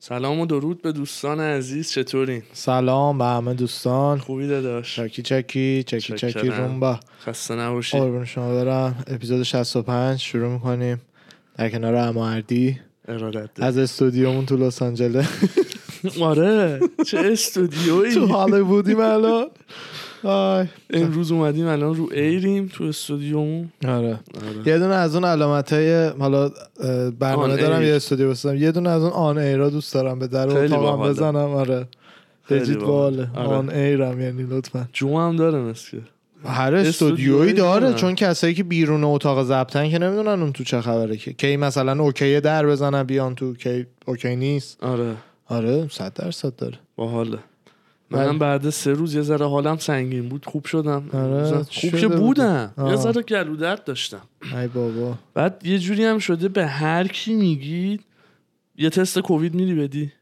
سلام و درود به دوستان عزیز چطورین؟ سلام به همه دوستان. خوبی داداش؟ چکی چکی چکی چکی. رومبا. خسته نباشی قربون شما برم. اپیزود 65 شروع می‌کنیم. در کنار اماردی ارادت. از استودیومون تو لس آنجلس. آره چه استودیویی؟ تو حال بودیم الان. امروز اومدیم الان رو ایریم تو استودیومون. آره. آره. یه دونه از اون علامت های حالا برنامه دارم. یه استودیو بسازم. یه دونه از اون on air ا دوست دارم. به در اتاقم. بزنم. آره. باحاله. باله. on air م یعنی لطفا. جو هم داره مثل هر استودیویی داره. چون کسایی که بیرون اتاق ضبطن که نمی‌دونن اون تو چه خبره که. کی مثلا okay در بزنن بیان تو کی okay نیست. آره. آره صد درصد داره. باحاله. منم بعد سه روز یه ذره حالم سنگین بود خوب شدم. آره، خوب شده که؟ بودم یه آه. ذره گلو درد داشتم. ای بابا. بعد یه جوری هم شده به هر کی میگید یه تست کووید میری بدی.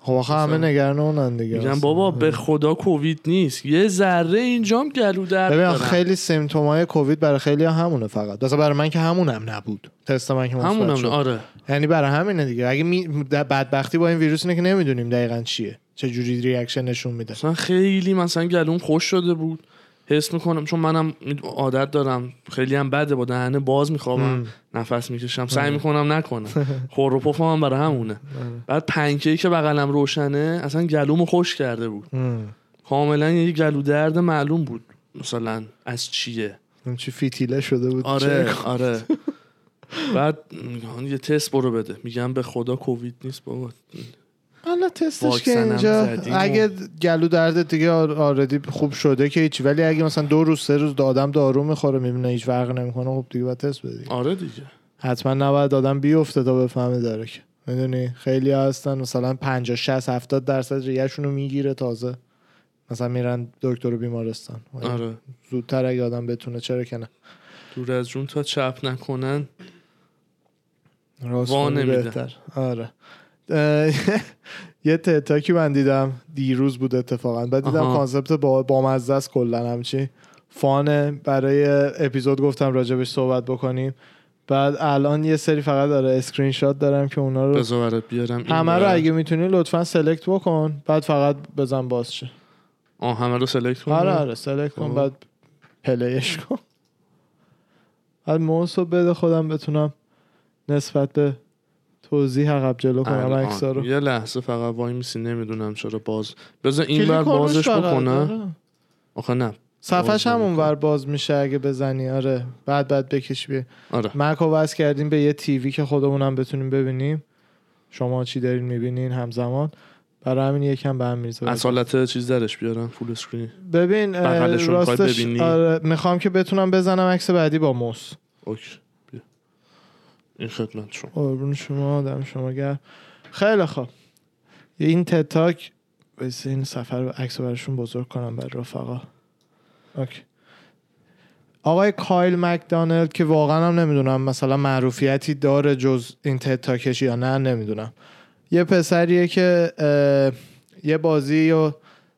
خب آخه همه نگران اونن دیگه. میگم. بابا به خدا کووید نیست. یه ذره اینجام گلو درد ببین. خیلی symptom ای کووید برای خیلی همونه فقط. مثلا برای من که همونم نبود. تست من که همونم شد. آره. یعنی برای همینه دیگه. اگه می... بدبختی با این ویروس اینه که نمی‌دونیم دقیقا چیه. چه جوری reaction نشون میده. مثلا خیلی مثلا گلوم خشک شده بود. حس می‌کنم چون منم عادت دارم. خیلی هم بده با دهنه باز میخوابم. نفس می‌کشم. سعی می‌کنم نکنم. خور و پفم هم برای همونه. بعد پنکیک که بغلم روشنه اصلا گلومو خوش کرده بود. کاملا یه گلو درد معلوم بود. مثلا از چیه؟ چی فیتیله شده بود؟ آره؟ آره. بعد یه تست برو بده. میگم به خدا کووید نیست بابا. حالا تستش که اینجا. اگه گلو دردت دیگه آر- آردی خوب شده که هیچی. ولی اگه مثلا دو روز سه روز آدم دارو می‌خوره می‌بینه هیچ فرق نمی‌کنه خب دیگه باید تست بدی آره دیگه. حتما نباید آدم بیفته تا بفهمه داره که می‌دونی؟ خیلی هستن مثلا 50 60 70 درصد ریهشون رو می‌گیره تازه. مثلا میرن دکتر و بیمارستان. آره. زودتر اگه آدم بتونه چرا که نه؟ دور از جون تا چپ نکنن راست. بهتر. آره. یه TED Talk ی من دیدم. دیروز بود اتفاقا. بعد دیدم. concept با بامزه است کلا همچی fun ه. برای اپیزود گفتم راجبش صحبت بکنیم. بعد الان یه سری فقط داره اسکرین شات دارم که اونا رو بیارم همه رو. اگه می‌تونی لطفا select بکن. بعد فقط بزن باز شه. آه همه رو select کن آره آره select کن. خب. بعد play ش کن. بعد موس رو بده خودم بتونم نسبت به توضیح عقب جلو کنم. عکس‌ها رو. یه لحظه فقط وای میسی نمی‌دونم چرا باز. بذار این بر بازش بکنه. آره. آخه نه صفحش هم. اونور باز میشه اگه بزنی. آره بعد بعد بکش بیه. آره. مک رو وصل کردیم به یه تیوی که خودمونم بتونیم ببینیم. شما چی دارین می‌بینین همزمان. برای همین یکم به هم می‌رسه اصالت چیز درش بیارم فول اسکرین ببین راستش؟ آره می‌خوام که بتونم بزنم عکس بعدی با موس. okay. این خدمت شما. قربون شما دم شما گرم. خیلی خوب. این TED Talk بس این سفر رو عکس براشون بزرگ کنم بر رفقا. okay. آقای کایل مکدانلد که واقعا هم نمی‌دونم مثلا معروفیتی داره جز این TED Talk ش یا نه نمی‌دونم. یه پسریه که یه بازی رو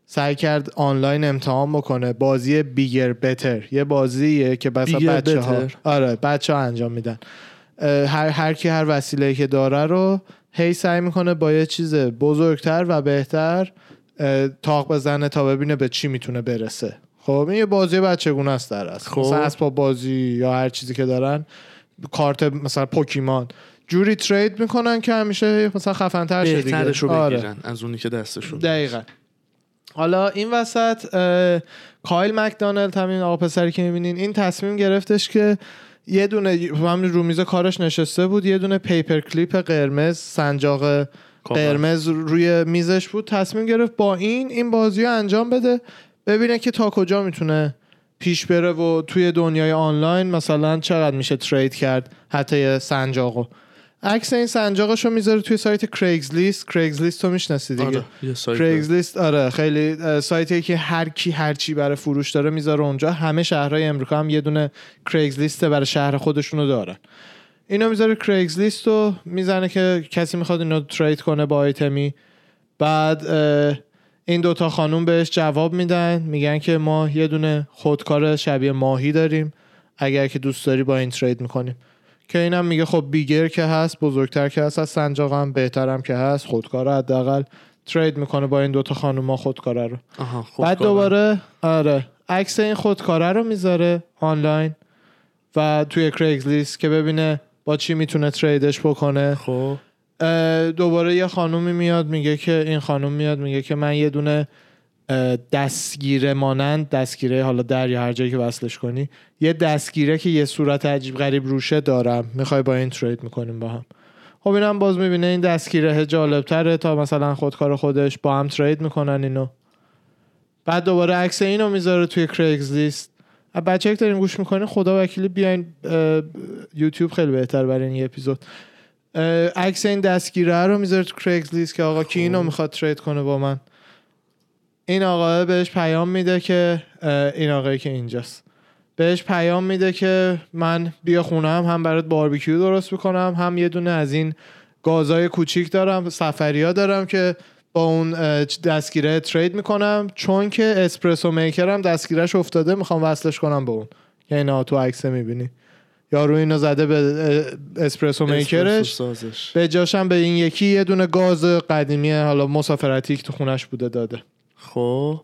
سعی کرد آنلاین امتحان بکنه. بازی بیگر بتر یه بازیه که Bigger بچه ها؟ آره بچه ها انجام میدن. هر هر کی هر وسیله که داره رو هی سعی می‌کنه با یه چیز بزرگتر و بهتر تاق بزنه تا ببینه به چی می‌تونه برسه. خب این یه بازی بچگونه است در اصل. خب. مثلا اسباب بازی یا هر چیزی که دارن کارت مثلا پوکیمان. جوری ترید می‌کنن که همیشه مثلا خفنتر شه دیگه. آره. بگیرن از اونی که دستشون. دقیقا. حالا این وسط کایل مکدانلد همین آقا پسری که می‌بینین این تصمیم گرفتش که یه دونه همین رو میز کارش نشسته بود یه دونه پیپر کلیپ قرمز سنجاق. قرمز روی میزش بود تصمیم گرفت با این این بازی رو انجام بده ببینه که تا کجا می‌تونه پیش بره و توی دنیای آنلاین مثلا چقدر میشه ترید کرد حتی سنجاقو عکس این سنجاقش رو می‌ذاره توی سایت کریگز لیست کریگز لیست رو می‌شناسی دیگه. آره کریگز لیست آره خیلی سایتی که هر کی هر چی برای فروش داره می‌ذاره اونجا. همه شهرهای امریکا هم یه دونه کریگز لیست برای شهر خودشونو دارن. اینو می‌ذاره کریگز لیست رو می‌زنه که کسی می‌خواد اینو ترید کنه با آیتمی. بعد این دوتا خانوم بهش جواب میدن. میگن که ما یه دونه خودکار شبیه ماهی داریم. اگر که دوست داری با این ترید می‌کنیم. که اینم میگه خب بیگر که هست بزرگتر که هست از سنجاقم بهترم که هست خودکار حداقل ترید می‌کنه با این دوتا خانوما خودکاره رو. آها بعد دوباره آره عکس این خودکاره رو می‌ذاره آنلاین و توی کریگز لیست که ببینه با چی می‌تونه تریدش بکنه. خب. دوباره یه خانومی میاد میگه که این خانوم میاد میگه که من یه دونه دستگیره مانند دستگیره حالا در یا هر جایی که وصلش کنی یه دستگیره که یه صورت عجیب غریب روشه دارم. می‌خوای با این ترید می‌کنیم با هم. خب اینم باز می‌بینه این دستگیره جالب تره تا مثلا خودکار خودش با هم ترید می‌کنن اینو. بعد دوباره عکس اینو می‌ذاره توی کریگز لیست بچه که دارین گوش می‌کنین خدا وکیلی بیاین یوتیوب خیلی بهتر برای این اپیزود. عکس این دستگیره رو می‌ذاره تو کریگز لیست که آقا کی اینو می‌خواد ترید کنه با من. این آقا بهش پیام میده که این آقایی که اینجاست. بهش پیام میده که من بیا خونم هم برات باربیکیو درست می‌کنم هم یه دونه از این گازای کوچیک دارم سفریا دارم که با اون دستگیره ترید می‌کنم. چون که اسپرسو میکرم دستگیرش افتاده می‌خوام وصلش کنم به اون. که اینا تو عکس می‌بینی. یارو اینو زده به اسپرسو میکرش. به جاشم به این یکی یه دونه گاز قدیمی حالا مسافرتی که تو خونش بوده داده. خب.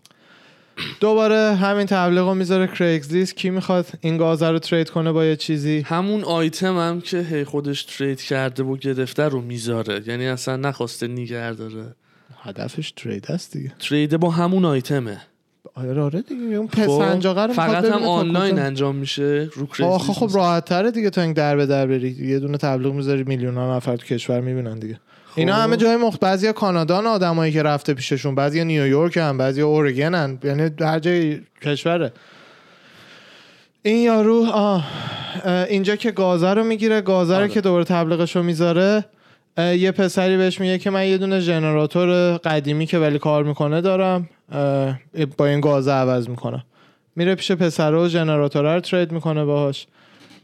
دوباره همین تبلیغ رو می‌ذاره کریگزلیست کی می‌خواد این گاز رو ترید کنه با یه چیزی؟ همون آیتم هم که هی خودش ترید کرده و گرفته رو می‌ذاره. یعنی اصلا نخواسته نیگر داره. هدفش ترید است دیگه. ترید با همون آیتمه. آره آره دیگه. اون خب، پسنجاقه رو می‌خواد فقط هم آنلاین. انجام میشه رو آخه خب راحت تره دیگه تا این در به در بری. یه دونه تبلیغ می‌ذاری میلیون ها نفر تو کشور می‌بینن دیگه. اینا خب. همه جای مخت بعضیا کانادا آدمایی که رفته پیششون بعضیا نیویورک هم بعضیا اورگنن یعنی هر جای کشوره این یارو آه اینجا که گازه رو می‌گیره گازه رو آره. که دوباره تبلیغش رو می‌ذاره یه پسری بهش میگه که من یه دونه ژنراتور قدیمی که ولی کار می‌کنه دارم با این گازه عوض می‌کنم میره پیش پسر و ژنراتور رو ترید می‌کنه باهاش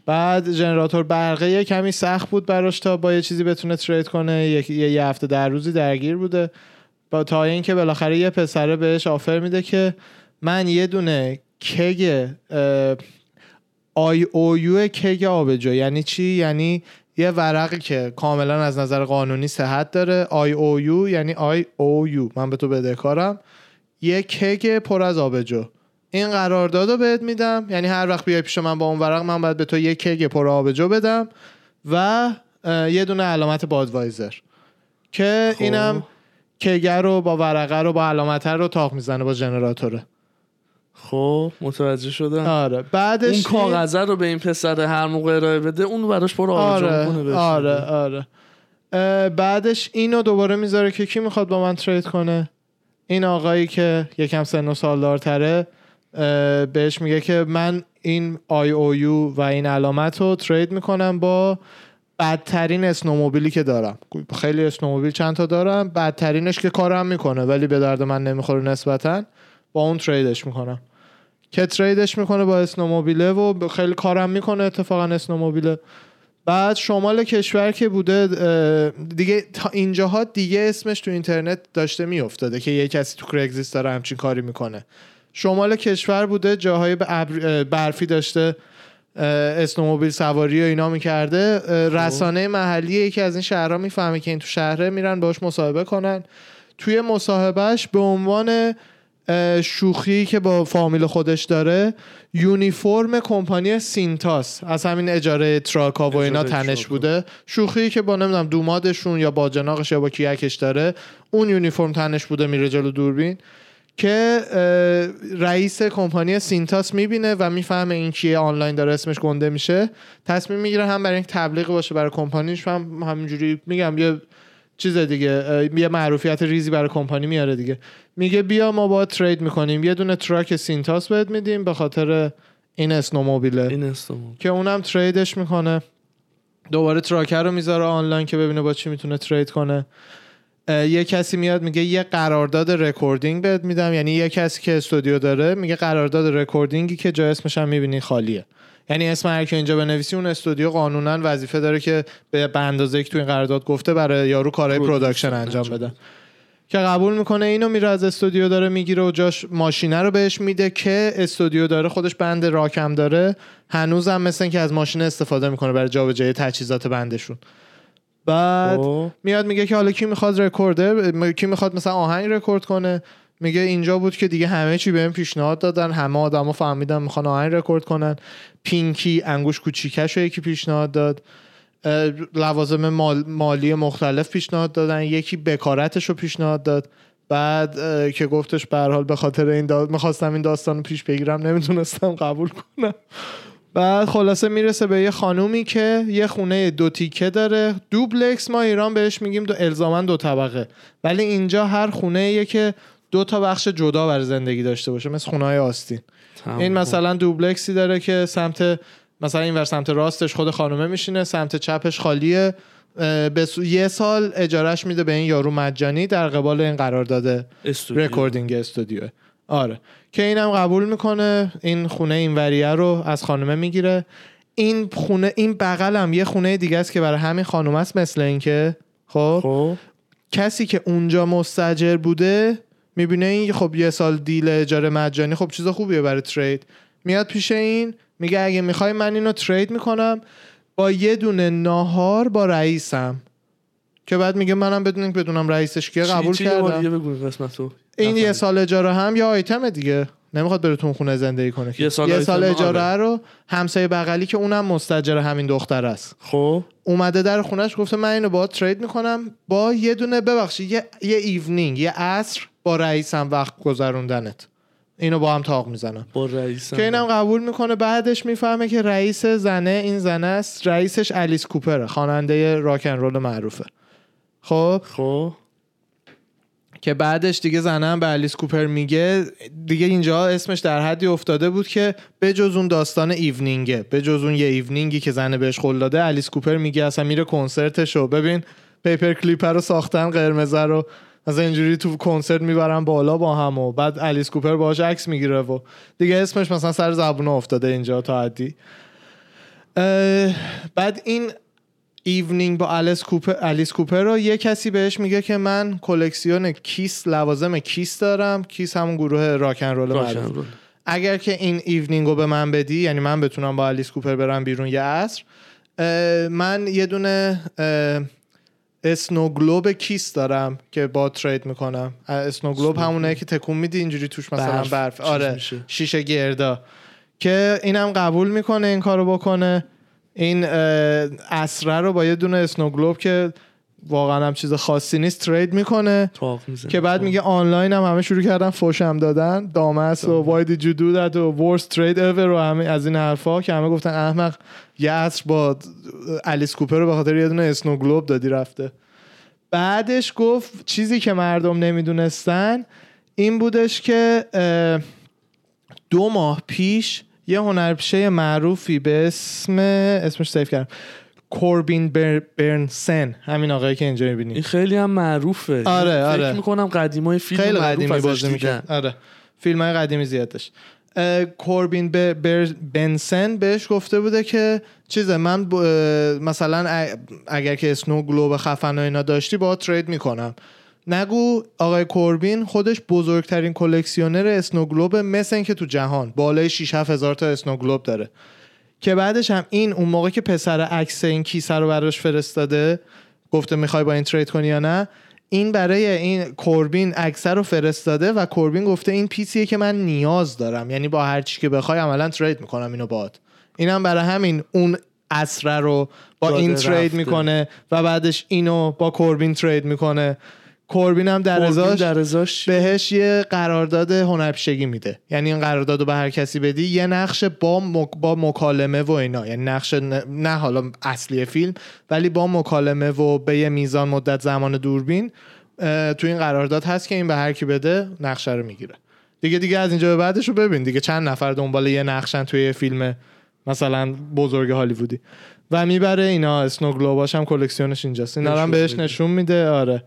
بعد ژنراتور برقه یه کمی سخت بود براش تا با یه چیزی بتونه trade کنه. یه, یه هفته ده روزی درگیر بوده. با تا اینکه بالاخره یه پسره بهش offer میده که من یه دونه keg IOU keg آبجو یعنی چی؟ یعنی یه ورقی که کاملا از نظر قانونی صحت داره. IOU یعنی I owe you. من به تو بدهکارم. یه keg پر از آبجو. این قرارداد رو بهت میدم. یعنی هر وقت بیای پیش من با اون ورق من باید به تو یه کگ پر آبجو بدم و یه دونه علامت بادوایزر که خب. اینم کگر رو با ورقه رو با علامت رو تاق می‌زنه با ژنراتوره خب متوجه شدم. آره. بعدش اون کاغذه رو به این پسر هر موقع ارائه بده اون براش پر آبجو آره می‌کنه بهش. آره. آره. بعدش اینو دوباره می‌ذاره که کی می‌خواد با من ترید کنه؟ این آقایی که یکم سن و سالدارتره اه، بهش میگه که من این آی او یو و این علامت رو ترید می‌کنم با بدترین اسنوموبیلی که دارم. خیلی اسنوموبیل چند تا دارم بدترینش که کارم می‌کنه ولی به درد من نمی‌خوره نسبتا با اون تریدش می‌کنم. که تریدش می‌کنه با اسنوموبیله و خیلی کارم می‌کنه اتفاقا اسنوموبیله. بعد شمال کشور که بوده دیگه تا اینجاها دیگه اسمش تو اینترنت داشته میافتاده که یه کسی تو کرگزیست داره همچین کاری می‌کنه. شمال کشور بوده جاهای برفی داشته اسنوموبیل سواری و اینا می‌کرده. رسانه محلی یکی از این شهرها می‌فهمه که این تو شهره میرن باش مصاحبه کنن. توی مصاحبهش به عنوان شوخی که با فامیل خودش داره یونیفرم کمپانی سینتاس از همین اجاره تراکا و اینا تنش. بوده. شوخی که با نمی‌دونم دومادشون یا با جناقش یا با کیکش داره اون یونیفرم تنش بوده میره جلو دوربین. که رئیس کمپانی Cintas می‌بینه و می‌فهمه این کیه آنلاین داره اسمش گنده میشه. تصمیم می‌گیره هم برای اینکه تبلیغ باشه برای کمپانیش هم همینجوری میگم یه چیز دیگه یه معروفیت ریزی برای کمپانی میاره دیگه. میگه بیا ما با trade می‌کنیم. یه دونه truck Cintas بهت میدیم به خاطر این snowmobile ه. این استمون که اونم trade ش می‌کنه. دوباره truck رو می‌ذاره آنلاین که ببینه با چی می‌تونه trade کنه. یه کسی میاد میگه یه قرارداد recording بهت میدم. یعنی یه کسی که استودیو داره میگه قرارداد recording ی که جای اسمش هم می‌بینی خالیه. یعنی اسم هر کی اینجا بنویسی اون استودیو قانونا وظیفه داره که به اندازه که تو این قرارداد گفته برای یارو کارهای production انجام بده. که قبول می‌کنه اینو میره از استودیو داره می‌گیره و جاش ماشینه رو بهش میده که استودیو داره خودش band راکم داره. هنوزم مثل که از ماشین استفاده می‌کنه برای جابجایی تجهیزات band شون. بعد خب. میاد میگه که حالا کی می‌خواد رکورده کی می‌خواد مثلا آهنگ رکورد کنه؟ میگه اینجا بود که دیگه همه چی بهم پیشنهاد دادن همه آدما فهمیدن می‌خوان آهنگ رکورد کنن. pinky انگوش کوچیکش رو یکی پیشنهاد داد. لوازم مال، مالی مختلف پیشنهاد دادن. یکی بکارتش رو پیشنهاد داد. بعد که گفتش به هر حال به خاطر این دا... می‌خواستم این داستان رو پیش بگیرم نمی‌تونستم قبول کنم. بعد خلاصه می‌رسه به یه خانومی که یه خونه دو تیکه داره. دوبلکس ما ایران بهش میگیم دو الزاما دو طبقه. ولی اینجا هر خونه یه که دو تا بخش جدا برای زندگی داشته باشه مثل خونه های آستین. تمام. این مثلا دوبلکسی داره که سمت مثلا این ور سمت راستش خود خانومه میشینه سمت چپش خالیه. به سو- یه سال اجارش میده به این یارو مجانی در قبال این قرارداد استودیو. recording studio. آره. که اینم قبول می‌کنه. این خونه این وریه رو از خانومه می‌گیره. این خونه این بغلم یه خونه دیگه است که برای همین خانومه است مثل اینکه خب؟ خب. کسی که اونجا مستجر بوده می‌بینه این خب یه سال دیل اجاره مجانی خب چیز خوبیه برای ترید. میاد پیش این میگه اگه می‌خوای من اینو ترید می‌کنم. با یه دونه ناهار با رئیسم. که بعد میگه منم بدون اینکه بدونم رئیسش کیه قبول چی کردم. این یه. سال اجاره هم یا آیتم دیگه. نمی‌خواد بره تو خونه زندگی کنه. یه سال یه سال اجاره آره. رو همسایه بغلی که اونم مستاجر همین دختر است. خب. اومده در خونش گفته من اینو با trade می‌کنم. با یه دونه ببخشید یه, یه evening یه عصر با رئیسم وقت گذروندن. اینو با هم تاخت می‌زنم. با رئیسم. که اینم قبول می‌کنه. بعدش می‌فهمه که رئیس زنه این زنه است. رئیسش الیس کوپره خواننده rock and roll معروفه. خب. خب. که بعدش دیگه زنه هم به الیس کوپر میگه دیگه اینجا اسمش در حدی افتاده بود که به جز اون داستان evening ه به جز اون یه evening ی که زنه بهش قول داده الیس کوپر میگه اصلا میره کنسرتش رو ببین paper clip رو ساختن قرمزه رو مثلا اینجوری تو کنسرت می‌برن بالا با هم و بعد الیس کوپر باهاش عکس می‌گیره و دیگه اسمش مثلا سر زبون افتاده اینجا تا حدی. بعد این evening با الیس کوپر الیس کوپر رو یه کسی بهش میگه که من کلکسیون Kiss لوازم Kiss دارم. Kiss همون گروه rock and roll معروف. اگر که این evening رو به من بدی یعنی من بتونم با الیس کوپر برم بیرون یه عصر من یه دونه اه، snow globe Kiss دارم که با trade می‌کنم. snow globe همونه که تکون میدی اینجوری توش مثلا برف برف, آره. شیشه گردا. که اینم قبول می‌کنه این کارو بکنه. این اسره رو با یه دونه اسنو گلوب که واقعا هم چیز خاصی نیست ترید می‌کنه. که بعد میگه آنلاین هم همه شروع کردن فوشم دادن. دامس و why did you do that و worst trade ever و همه از این حرفا که همه گفتن احمق یه عصر با الیس کوپر رو به خاطر یه دونه اسنو گلوب دادی رفته. بعدش گفت چیزی که مردم نمی‌دونستن این بودش که دو ماه پیش یه هنرپیشه معروفی به اسم اسمش سیف کردم. کوربین بر... برنسن. همین آقایی که اینجا می‌بینی. این خیلی هم معروفه. آره، فکر آره. می‌کنم قدیمای فیلم خیلی قدیمی بازی. می‌کرد آره. فیلم های قدیمی زیادش. اه، کوربین ب- بر- بنسن بهش گفته بوده که چیزه من ب- مثلا اگر که اسنو گلوب خفن و اینا داشتی با ترید می‌کنم. نگو آقای کوربین خودش بزرگترین کلکسیونر اسنو گلوب مثل اینکه تو جهان. بالای 6 7 هزار تا اسنو گلوب داره. که بعدش هم این اون موقع که پسر عکس این کیسه رو براش فرستاده گفته می‌خوای با این ترید کنی یا نه این برای این کوربین عکس رو فرستاده و کوربین گفته این پیسیه که من نیاز دارم. یعنی با هر چی که بخوای عملا ترید می‌کنم اینو باهات اینم برای همین اون اسره رو با این ترید رفته. می‌کنه و بعدش اینو با کوربین ترید می‌کنه. کوربین هم در ازاش بهش یه قرارداد هنرپیشگی میده. یعنی این قرارداد رو به هر کسی بدی یه نقش با, مک... با مکالمه و اینا. یعنی نقش نه... نه حالا اصلی فیلم ولی با مکالمه و به یه میزان مدت زمان دوربین تو این قرارداد هست که این به هر کی بده نقشه رو می‌گیره. دیگه دیگه از اینجا به بعدش رو ببین. دیگه چند نفر دنبال یه نقشن توی یه فیلم مثلا بزرگ هالیوودی. و می‌بره اینا. اسنو گلوباش هم کلکسیونش اینجاست. اینا هم بهش. نشون میده. آره.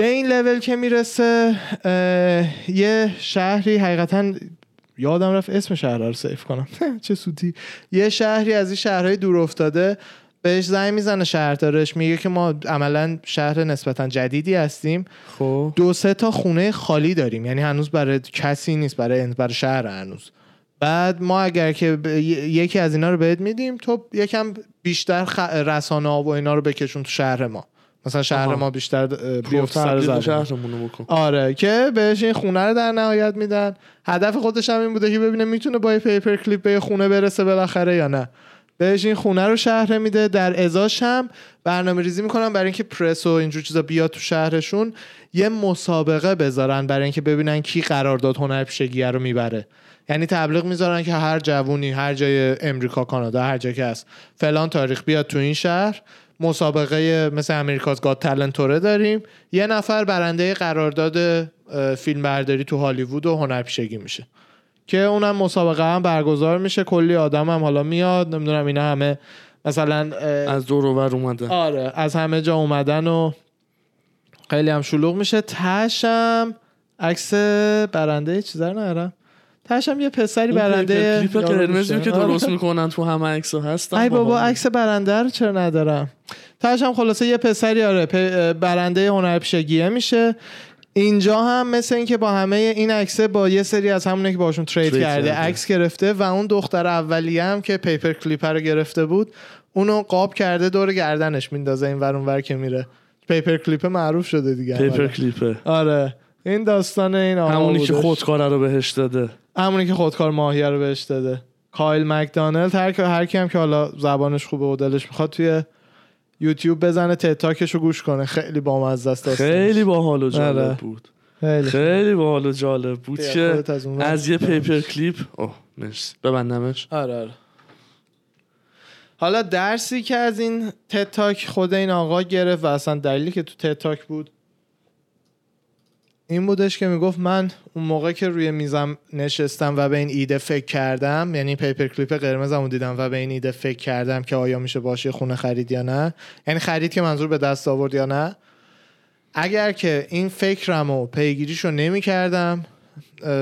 به این لول که می‌رسه یه شهری حقیقتا یادم رفت اسم شهر رو سیف کنم. چه سوتی یه شهری از این شهرهای دور افتاده بهش زنگ می‌زنه شهردارش میگه که ما عملا شهر نسبتا جدیدی هستیم. خب. دو سه تا خونه خالی داریم. یعنی هنوز برای کسی نیست برای برای شهر هنوز. بعد ما اگر که ب- یکی از اینا رو بهت میدیم تو یکم بیشتر خ... رسانه ها و اینا رو بکشون تو شهر ما. مثلا شهر آها. ما بیشتر خب بیفت سر زبون بکن. آره که بهش این خونه رو در نهایت میدن. هدف خودش هم این بوده که ببینه می‌تونه با یه پیپر کلیپ به خونه برسه بالاخره یا نه. بهش این خونه رو شهر میده. در ازاش هم برنامه ریزی می‌کنن برای اینکه پرس و اینجور چیزا بیاد تو شهرشون یه مسابقه بذارن برای اینکه ببینن کی قرارداد هنرپیشگی رو می‌بره. یعنی تبلیغ می‌ذارن که هر جوونی هر جای امریکا کانادا هر جایی که هست فلان تاریخ بیاد تو این شهر. مسابقه مثل امریکاز گاد تالنت توره داریم. یه نفر برنده قرارداد فیلم برداری تو هالیوود و هنرپیشگی میشه. که اونم مسابقه هم برگزار میشه. کلی آدم هم حالا میاد. نمی‌دونم اینا همه مثلا از دور و ور اومده آره از همه جا اومدن و خیلی هم شلوغ میشه. تشم عکس برنده چیزا رو تشم یه پسری برنده کلیپ قرمزی. که آره. درست می‌کنن تو همه عکس‌ها هستن ای بابا. عکس برنده رو چرا ندارم تاش هم خلاصه یه پسری آره برنده هنرپیشگیه میشه اینجا هم مثل اینکه با همه این عکسه با یه سری از همونه که باشون ترید ترید کرده. عکس گرفته و اون دختر اولیه هم که پیپر کلیپ رو گرفته بود اونو قاب کرده دور گردنش میندازه این ور ور که میره paper clip معروف شده دیگه paper. clip ه آره این داستان این آقا همونی که. خودکاره رو بهش داده همونی که خودکار ماهیه رو بهش داده. کایل مکدانلد هر که هر کی هم که حالا زبانش خوبه و دلش می‌خواد توی یوتیوب بزنه TED Talk ش رو گوش کنه. خیلی بامزه است. خیلی باحال و جالب آره. بود. خیلی. خیلی باحال و جالب بود که از. از یه paper clip اوه مرسی. ببندمش. آره آره. حالا درسی که از این TED Talk خود این آقا گرفت و اصلا دلیلی که تو TED Talk بود این بودش که می‌گفت من اون موقع که روی میزم نشستم و به این ایده فکر کردم یعنی paper clip قرمزمو دیدم و به این ایده فکر کردم که آیا میشه باشه خونه خرید یا نه. یعنی خرید که منظور به دست آورد یا نه. اگر که این فکرم و پیگیریشو نمی کردم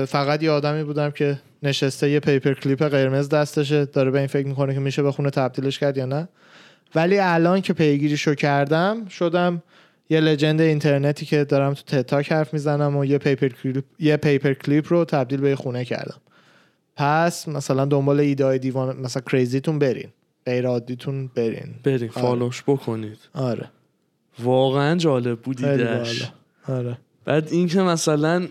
فقط یه آدمی بودم که نشسته یه paper clip قرمز دستشه داره به این فکر می‌کنه که میشه به خونه تبدیلش کرد یا نه. ولی الان که پیگیریشو کردم شدم یه legend اینترنتی که دارم تو TED Talk حرف می‌زنم و یه paper clip یه paper clip رو تبدیل به خونه کردم. پس مثلا دنبال ایده های دیوانه مثلا crazy تون برین. غیر عادیتون برین. آره. follow ش بکنید. آره. واقعا جالب بود باحاله. آره. بعد اینکه مثلا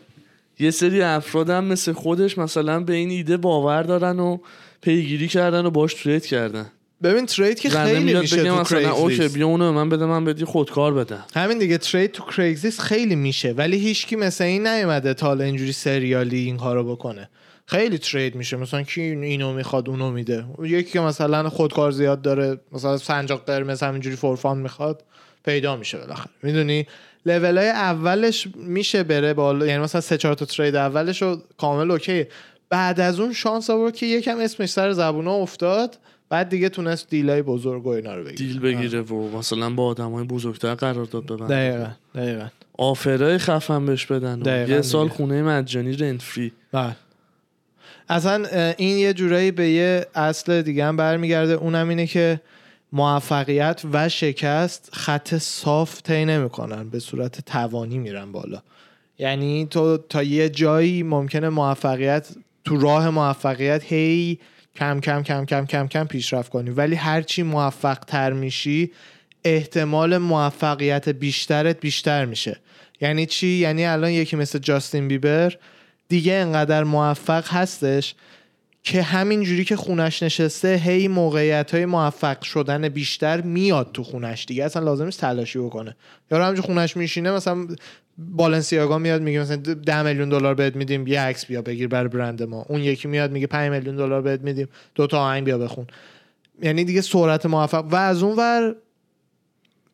یه سری افراد هم مثل خودش مثلا به این ایده باور دارن و پیگیری کردن و باش trade کردن. ببین trade که خیلی میشه تو مثلا okay بیا اونو من بده من بدی خودکار بدم. همین دیگه trade تو Craigslist خیلی میشه ولی هیچکی مثل این نیومده تا حالا اینجوری سریالی این کارو بکنه. خیلی trade میشه مثلا کی اینو می‌خواد اونو میده. یکی که مثلا خودکار زیاد داره مثلا سنجاق قرمز همینجوری for fun می‌خواد پیدا میشه بالاخره. می‌دونی؟ لول های اولش میشه بره بالا یعنی مثلا سه چهار تا trade اولش رو کامل okay. بعد از اون شانس آورد که یکم اسمش سر زبونا افتاد. بعد دیگه تونست دیلای بزرگ و اینا رو بگیره. دیل بگیره و مثلا با آدم های بزرگتر قرار داد ببنده دقیقا دقیقا. آفرای خفن بهش بدن و دقیقاً یه سال. خونه مجانی رنت فری بله. اصلا این یه جورایی به یه اصل دیگه هم برمیگرده. اونم اینه که موفقیت و شکست خط صاف طی نمی‌کنن. به صورت توانی میرن بالا. یعنی تو تا یه جایی ممکنه موفقیت تو راه موفقیت هی کم کم کم کم کم کم پیشرفت کنی. ولی هرچی موفق تر میشی احتمال موفقیت بیشترت بیشتر میشه. یعنی چی؟ یعنی الان یکی مثل جاستین بیبر دیگه انقدر موفق هستش که همین جوری که خونش نشسته هی موقعیت های موفق شدن بیشتر میاد تو خونش دیگه. اصلا لازم نیست تلاشی بکنه. یا همینجور خونش میشینه مثلا بالنسیاگا میاد میگه مثلا 10 میلیون دلار بهت میدیم یه عکس بیا بگیر برای برند ما. اون یکی میاد میگه 5 میلیون دلار بهت میدیم دو تا آهنگ بیا بخون. یعنی دیگه سرعت موفق. و از اون ور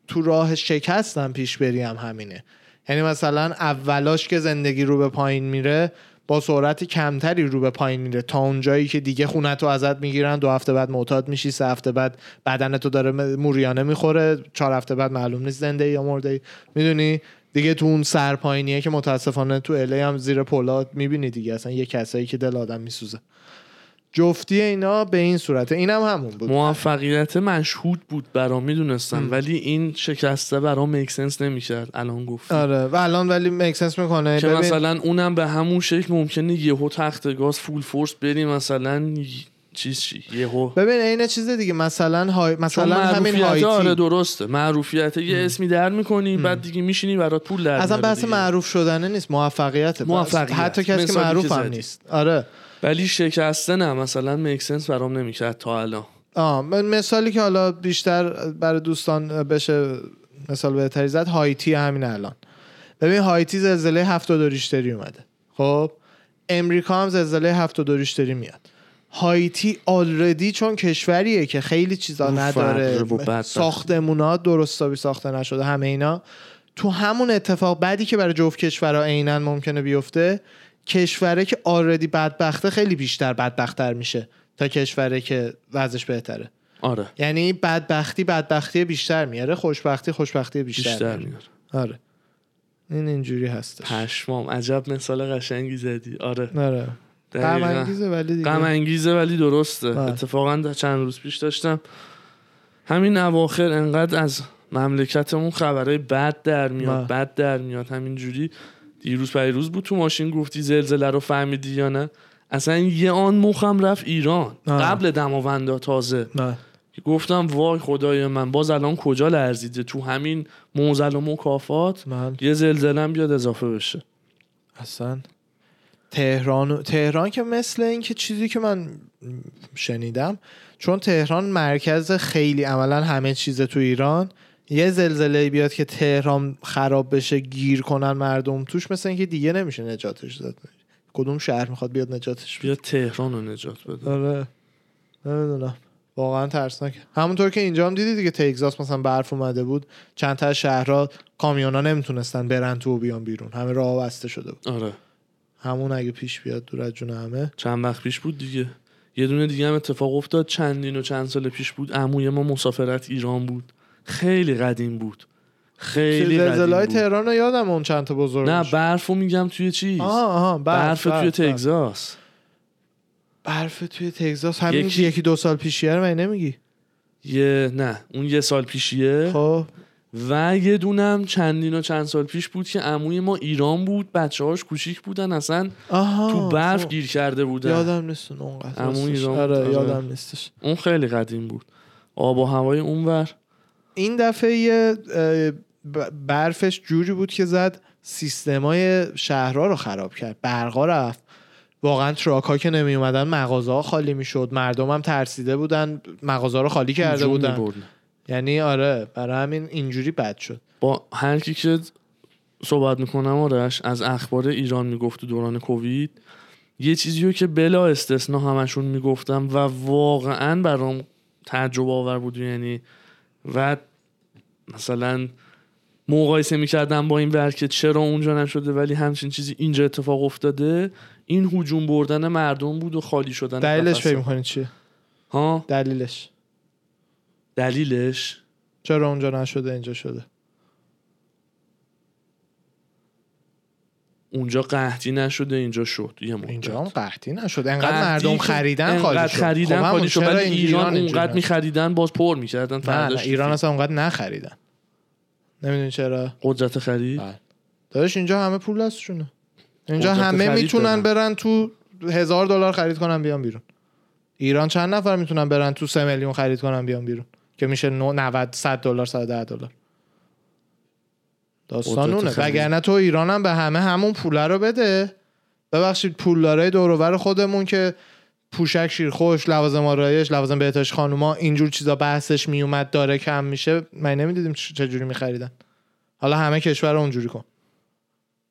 تو راه شکستم پیش بری هم همینه. یعنی مثلا اولاش که زندگی رو به پایین میره با سرعت کمتری رو به پایین میره. تا اونجایی که دیگه خونت رو ازت می‌گیرن دو هفته بعد معتاد میشی سه هفته بعد بدنت رو داره موریانه می‌خوره چهار هفته بعد معلوم نیست زنده یا مرده می‌دونی؟ دیگه تو اون سرپاینیه که متاسفانه تو الی هم زیر پولاد می‌بینی دیگه. اصلا یه کسایی که دل آدم میسوزه. جفتی اینا به این صورته. اینم همون بود. موفقیت مشهود بود برام می‌دونستم. ولی این شکسته برام مکسنس نمی‌کرد. الان گفت آره. و الان ولی مکسنس می‌کنه. که مثلا اونم به همون شکل ممکنه یهو تخت گاز فول فورس بری مثلا چیز چی یهو. ببین این چیز دیگه. مثلا های... مثلا همین هایتی. آره درسته. معروفیت یه اسمی در می‌کنی بعد دیگه میشینی برات پول در اصلا بحث. معروف شدنه نیست. موفقیت موفقیت. حتی کسی که معروف هم. نیست. آره. ولی شکسته نه. مثلا مکسنس برام نمی‌کرد تا الان. آه من- مثالی که حالا بیشتر برای دوستان بشه مثال بهتری زد هایتی همین الان. ببین هایتی زلزله 72 ریشتری اومده. خب؟ امریکا هم زلزله 72 ریشتری میاد. هایتی آلردی چون کشوریه که خیلی چیزا نداره. ساختمونا درستابی ساخته نشده همه اینا. تو همون اتفاق بعدی که برای جفت کشورها عینا ممکنه بیفته کشوره که آلردی بدبخته خیلی بیشتر بدبختتر میشه تا کشوره که وضعش بهتره. آره. یعنی بدبختی بدبختی بیشتر میاره خوشبختی خوشبختی بیشتر, بیشتر میاره. آره. این اینجوری هستش. پشمام عجب مثال قشنگی زدی. آره. آره. غم. انگیزه ولی دیگه. غم انگیزه ولی درسته. بله. اتفاقا چند روز پیش داشتم. همین اواخر انقدر از مملکتمون خبرهای بد در میاد بله. بد در میاد. همینجوری دیروز پیروز بود تو ماشین گفتی زلزله رو فهمیدی یا نه؟ اصلا یه آن مخم رفت ایران. آه. قبل دماوندا تازه. که گفتم وای خدای من باز الان کجا لرزیده؟ تو همین موزل و مکافات من یه زلزله بیاد اضافه بشه. اصلا. تهران تهران که مثل این که چیزی که من شنیدم چون تهران مرکز خیلی عملا همه چیز تو ایران یه زلزله بیاد که تهران خراب بشه گیر کنن مردم توش مثل اینکه دیگه نمیشه نجاتش داد. کدوم شهر می‌خواد بیاد نجاتش بده؟ بیا تهران رو نجات بده. آره. نمی‌دونم. واقعا ترسناک. همونطور که اینجا هم دیدی دیگه تگزاس مثلا برف اومده بود چند تا شهرها کامیونا نمی‌تونستن برن تو و بیان بیرون. همه راه بسته شده بود. آره. همون اگه پیش بیاد دور از جون همه. چند وقت پیش بود دیگه. یه دونه دیگه هم اتفاق افتاد. چندین و چند سال پیش بود. عموی ما مسافرت ایران بود. خیلی قدیم بود. خیلی زلزله های قدیم بود. تهران رو یادم اون چند تا بزرگ نه برفو میگم توی چیز؟ آها آها برف, برف, توی برف, برف. تگزاس. برف توی تگزاس؟ همین یکی- یکی, دو سال پیشیه رو من نمیگی؟ یه نه اون یه سال پیشیه. خب. و یه دونم چندین و چند سال پیش بود که عموی ما ایران بود بچه هاش کوچیک بودن اصلا آها تو برف خب. گیر کرده بودن. یادم نیست اون اونقدر. ایران آره آره. یادم نیستش. اون خیلی قدیم بود. آب و هوای اونور. این دفعه یه برفش جوری بود که زد سیستمای شهرها رو خراب کرد. برقا رفت. واقعا تراک ها که نمی اومدن مغازه ها خالی می‌شد. مردم هم ترسیده بودن مغازه رو خالی کرده بودن. یعنی آره برای همین اینجوری بد شد. با هر کی که صحبت می‌کنم آرش از اخبار ایران می‌گفت تو دوران کووید. یه چیزی رو که بلا استثنا همشون می‌گفتم و واقعا برام تجربه آور بود یعنی و مثلا مقایسه می‌کردم با این ور که چرا اونجا نشده ولی همچین چیزی اینجا اتفاق افتاده این هجوم بردن مردم بود و خالی شدن دلیلش. فکر می‌کنی چیه؟ ها؟ دلیلش. دلیلش؟ چرا اونجا نشده اینجا شده؟ اونجا قحطی نشده اینجا شد یه مدت. اینجا هم قحطی نشد. انقدر مردم خریدن خالی شد. خریدن خب خالی شد ولی ایران اونقدر؟ میخریدن باز پر می‌کردن نه, ایران اصلا اونقدر نخریدن. نمی‌دونی چرا؟ قدرت خرید؟ بله. داداش اینجا همه پول دستشونه. اینجا همه می‌تونن. برن تو هزار دلار خرید کنن بیان بیرون. ایران چند نفر می‌تونن برن تو سه میلیون خرید کنن بیان بیرون؟ که میشه نو- 90 100 دلار 110 دلار. داستان اونه. وگرنه تو ایران هم به همه همون پوله رو بده. ببخشید پولدارای دور و بر خودمون که پوشک شیرخوش لوازم آرایش لوازم بهداشت خانوما اینجور چیزا بحثش میومد داره کم میشه. من نمی‌دیدیم چجوری میخریدن. حالا همه کشور رو اونجوری کن.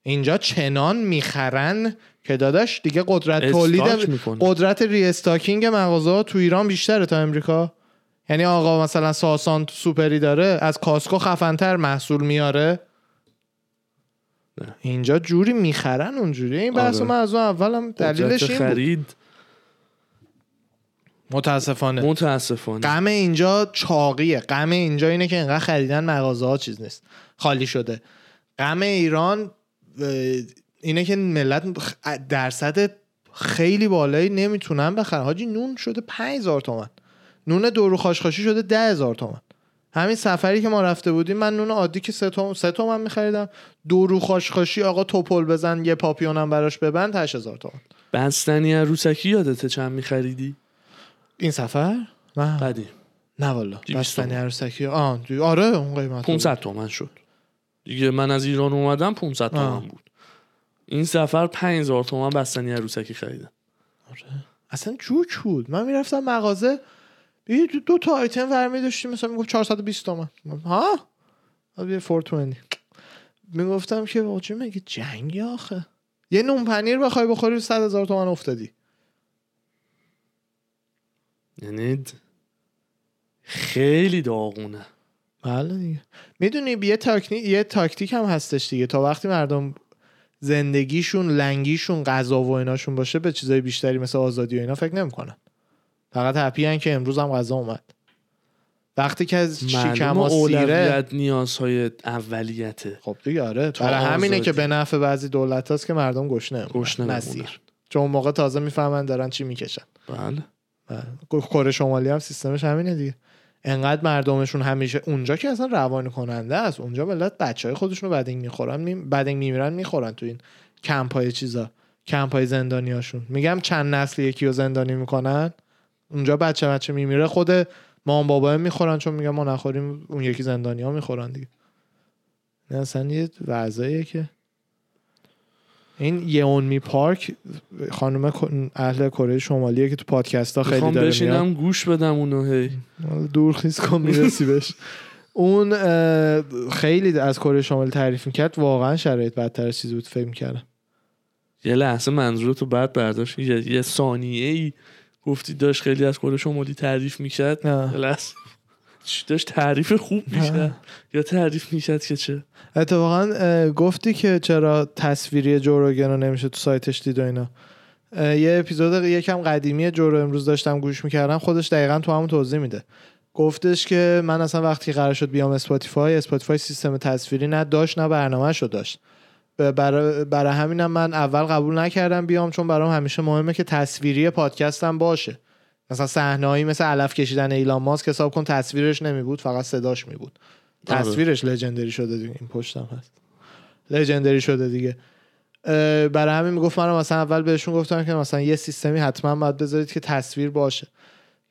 اینجا چنان می‌خرن که داداش دیگه قدرت تولید. قدرت ری استاکینگ مغازه تو ایران بیشتره تا امریکا. یعنی آقا مثلا ساسان سوپری داره از کاسکو خفنتر محصول میاره. نه. اینجا جوری می‌خرن اونجوری. این بحث آره. من از اون اول هم دلیلش این بود. خرید. متاسفانه. متاسفانه. غم اینجا چاقیه. غم اینجا اینه که اینقدر خریدن مغازه ها چیز نیست. خالی شده. غم ایران اینه که ملت درصد خیلی بالایی نمی‌تونن بخرن. حاجی نون شده 5000 تومن. نون دورو خاشخاشی شده 10000 تومن. همین سفری که ما رفته بودیم من نون عادی که سه تومن سه تومن میخریدم. دورو خاشخاشی آقا توپل بزن یه پاپیونم براش ببند 8000 تومن. بستنی عروسکی یادته چند میخریدی؟ این سفر؟ نه. قدیم نه والا. بستنی. عروسکی. آه آره اون قیمت 500 تومن شد. دیگه من از ایران اومدم 500 تومن. بود. این سفر 5000 تومن بستنی عروسکی خریدم. اصلا جوک بود. من می‌رفتم مغازه دو, دو تا آیتم ورمی داشتیم مثلا می‌گفت 420 تومن. ها؟ یه 420 می‌گفتم که واجه مگه جنگی آخه. یه نون پنیر بخوای بخوری 100 هزار تومن افتادی. یعنی خیلی داغونه. بله دیگه. می‌دونی یه تاکنیک یه تاکتیک هم هستش دیگه. تا وقتی مردم زندگیشون لنگیشون غذا و ایناشون باشه به چیزای بیشتری مثل آزادی و اینا فکر نمی‌کنن. فقط هپی هن که امروز هم غذا اومد. وقتی که از شکم سیره نیازهای اولیته. خب دیگه آره. برای همینه. که به نفع بعضی دولت هست که مردم گشنه. گشنه. نصیر چون اون موقع تازه می‌فهمن دارن چی می‌کشن. بله. کره شمالی هم سیستمش همینه دیگه. انقدر مردمشون همیشه اونجا که اصلا روان کننده است. اونجا ملت بچه های خودشون رو بدنگ می‌خورن می... بدنگ میمیرن می‌خورن تو این کمپ های چیزا. کمپ های زندانی هاشون میگم چند نسل یکی رو زندانی می‌کنن؟ اونجا بچه بچه میمیره خود مام بابا می‌خورن چون میگم ما نخوریم اون یکی زندانی ها می‌خورن دیگه. نه اصلا یه وضعیه که این یونمی پارک خانم اهل کره شمالیه که تو پادکست ها خیلی داره میاد. بشینم گوش بدم اونو هی. دورخیز کن می‌رسی بهش. اون خیلی از کره شمالی تعریف می‌کرد واقعا شرایط بدتر از چیزی بود فکر می‌کردم. یه لحظه منظور تو بعد برداشت یه, یه ثانیه ای گفتی داشت خیلی از کره شمالی تعریف می‌کرد. لحظه داشت تعریف خوب میشه یا تعریف می‌کرد که چه. اتفاقا گفتی که چرا تصویری جو روگن رو نمیشه تو سایتش دید و اینا. یه اپیزود یکم قدیمی جو رو امروز داشتم گوش می‌کردم. خودش دقیقا تو همون توضیح میده. گفتش که من اصلا وقتی قرار شد بیام اسپاتیفای اسپاتیفای سیستم تصویری نه داشت نه برنامه رو داشت. برای برای همینم من اول قبول نکردم بیام چون برام همیشه مهمه که تصویری پادکستم باشه. مثلا صحنه‌ای مثل علف کشیدن ایلان ماسک حساب کن تصویرش نمی بود فقط صداش می بود آره. تصویرش لژندری شده دیگه این پشتم هست. لژندری شده دیگه. برای همین می‌گفت من مثلا اول بهشون گفتم که مثلا یه سیستمی حتما باید بذارید که تصویر باشه.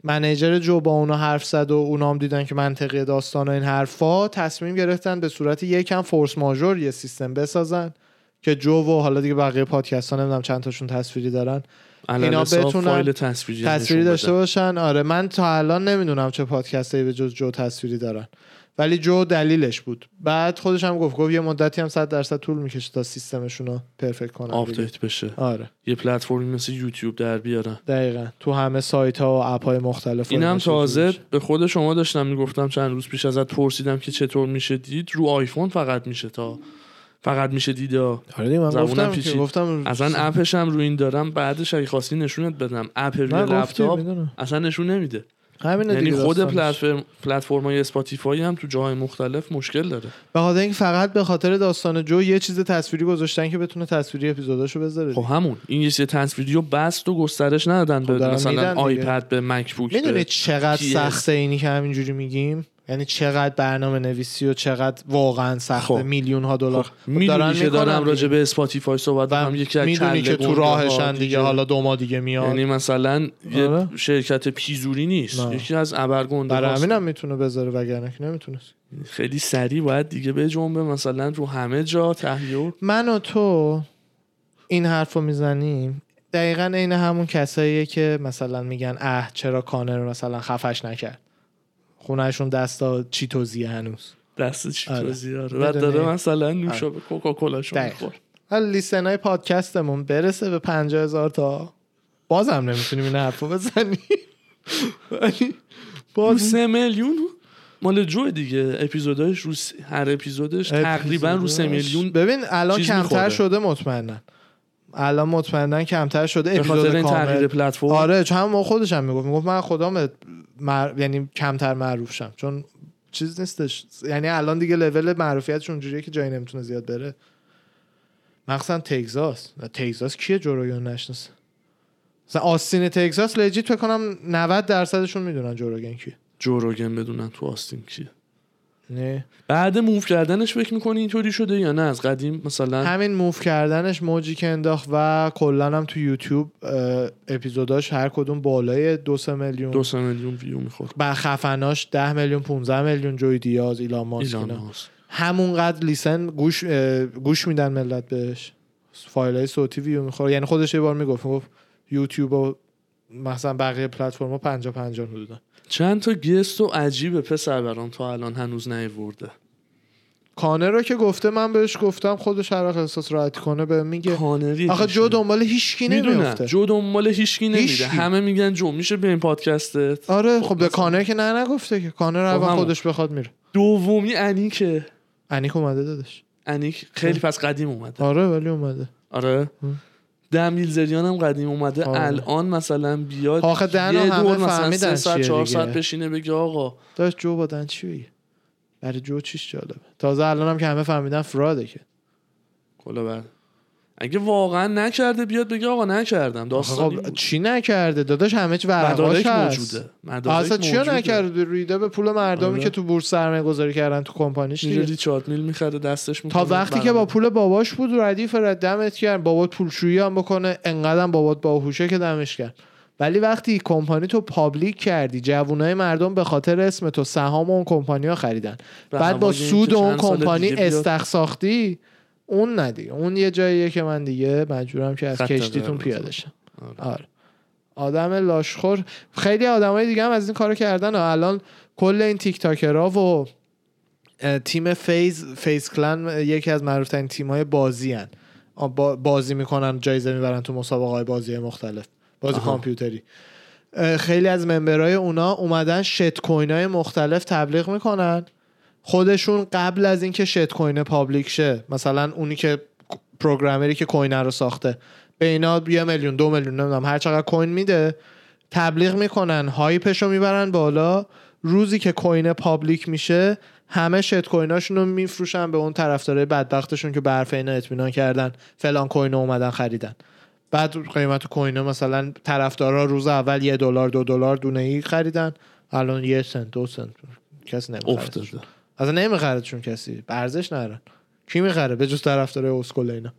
منیجر جو با اونا حرف زد و اونا هم دیدن که منطقی داستان و این حرفا تصمیم گرفتن به صورت یکم فورس ماژور یه سیستم بسازن که جو و حالا دیگه بقیه پادکست ها نمی‌دونم چند تاشون تصویری دارن. اینا بتونن فایل تصویری داشته. باشن. آره من تا الان نمی‌دونم چه پادکستی به جز جو تصویری دارن. ولی جو دلیلش بود. بعد خودش هم گفت گفت یه مدتی هم 100 درصد طول می‌کشه تا سیستمشون رو perfect کنن. update بشه. آره. یه پلتفرمی مثل یوتیوب در بیارن. دقیقا. تو همه سایت ها و اپ های مختلف این هم تازه. به خود شما داشتم می‌گفتم چند روز پیش ازت پرسیدم که چطور میشه دید. رو آیفون فقط میشه تا فقط میشه دید ها. آره من گفتم که. گفتم اصلا اپش هم رو این دارم بعدش اگه خواستی نشونت بدم. اپ روی لپتاپ اصلا نشون نمیده. همینه یعنی خود داستانش. پلتفرم پلتفرم‌های Spotify هم تو جاهای مختلف مشکل داره به خاطر اینکه فقط به خاطر داستان Joe یه چیز تصویری گذاشتن که بتونه تصویری اپیزوداشو بذاره خب همون این یه سری تصویری رو بست و گسترش ندادن خب به مثلا. iPad به MacBook می‌دونید به چقدر. سخته اینی که همینجوری میگیم یعنی چقدر برنامه نویسی و چقدر واقعا سخته خب. میلیون ها دلار خب، می‌دونی که دارم دیگه. راجع به Spotify صحبت می‌کنم یکی از می‌دونی که تو راهشن دیگه حالا دو ماه دیگه میاد یعنی مثلا یه آره. شرکت پیزوری نیست نه. یکی از ابرگنده برای. همینم می‌تونه بذاره وگرنه که نمی‌تونست خیلی سریع باید دیگه به جنبه مثلا رو همه جا تهیه من و تو این حرف رو می‌زنیم دقیقا عین همون کساییه که مثلا میگن اه چرا کانر مثلا خفش نکرد خونهشون دستا چیتوزیه هنوز دست چی آره. آره. بدونی. داره مثلا نوشابه کوکاکولا شو دقیقا. میخور حالا لیستن های پادکستمون برسه به پنجاه هزار تا بازم نمی‌تونیم این حرف بزنیم رو باز سه میلیون مال جو دیگه اپیزوداش رو هر اپیزودش تقریبا رو سه. میلیون ببین الان کمتر. شده مطمئنا الان مطمئنا کمتر شده به خاطر اپیزود این تغییر پلتفرم؟ آره چون هم خودش هم می‌گفت. می‌گفت من خدام مر... یعنی کمتر معروف شم. چون چیز نیستش. یعنی الان دیگه لول معروفیتش اونجوریه که جایی نمی‌تونه زیاد بره. مخصوصا تگزاس. تگزاس کیه جوروگن نشناسه؟ مثلا آستین تگزاس لجیت فکر کنم 90 درصدشون می‌دونن جوروگن کیه. جوروگن بدونن تو آستین کیه. نه. بعد موو کردنش فکر می‌کنی اینطوری شده یا نه؟ از قدیم مثلا همین موف کردنش موجی که انداخت و کلا هم تو یوتیوب اپیزوداش هر کدوم بالای دو سه میلیون. دو سه میلیون ویو می‌خورد. و خفناش 10 میلیون 15 میلیون جوی دیاز ایلان ماسک. همونقدر لیسن گوش گوش میدن ملت بهش. فایل های صوتی ویو می‌خوره. یعنی خودش یه بار می‌گفت می‌گفت یوتیوب و مثلا بقیه پلتفرما 50 50 حدودا چند تا گست و عجیبه پسر برام تا الان هنوز نیورده. کانر رو که گفته من بهش گفتم خودش هر وقت احساس راحتی کنه به میگه. کانری آخه جو دنبال هیچکی نمیفته جو دنبال هیچکی نمیده. همه میگن جو میشه به این پادکستت؟ آره خب به مثلا- کانر که نه نگفته که. کانر هر خب. خودش بخواد میره. دومی انیکه. انیک اومده دادش انیک خیلی پس قدیم اومده. آره ولی اومده. آره. هم. دمیل زریان هم قدیم اومده. آره. الان مثلا بیاد آخه دن یه همه دور مثلا فهمیدن سه ساعت چهار. ساعت بشینه بگه آقا. داشت جو با دن چی بگه؟ برای جو چیش جالبه. تازه الان هم که همه فهمیدن فراده که. کلا بر اگه واقعا نکرده بیاد بگه آقا نکردم داستانی خب بود. چی نکرده داداش همه چی ورقاش هست موجوده مدارک اصلا چیا. نکرده ریده به پول مردمی آره. که تو بورس سرمایه گذاری کردن تو کمپانیش دیگه ریچارد میل می‌خره دستش تا می‌کنه وقتی که با پول باباش بود ردیف رد دمت کرد بابات پولشویی هم بکنه انقدر بابات باهوشه که دمش کرد ولی وقتی کمپانی تو پابلیک کردی جوونای مردم به خاطر اسم تو سهام اون کمپانی ها خریدن بعد با سود اون کمپانی بیاد. اون ندی اون یه جاییه که من دیگه مجبورم که از کشتیتون. پیاده شم آره. آره آدم لاشخور خیلی آدمای دیگه هم از این کارو کردن و الان کل این TikToker ها و تیم FaZe FaZe Clan یکی از معروف ترین تیم های بازی هن. با بازی می‌کنن جایزه می‌برن تو مسابقه های بازی مختلف بازی آها. کامپیوتری خیلی از member ای اونا اومدن shitcoin های مختلف تبلیغ می‌کنن خودشون قبل از اینکه shitcoin public شه مثلا اونی که programmer ی که coin رو ساخته به اینا یه میلیون دو میلیون نمی‌دونم هر چقدر coin میده تبلیغ می‌کنن hype ش رو می‌برن بالا. روزی که coin public میشه همه shitcoin اشون رو میفروشن به اون طرفدارای بدبختشون که به حرف اینا اطمینان کردن. فلان coin اومدن خریدن. بعد قیمت coin مثلا طرفدارا روز اول یه دلار دو دلار دونه ای خریدن. الان یه سنت دو سنت. کسی نمی‌خره اصلا نمیخردشون کسی. به ارزش نرن کی می‌خره؟ به جز طرفدارای اسکل اینا.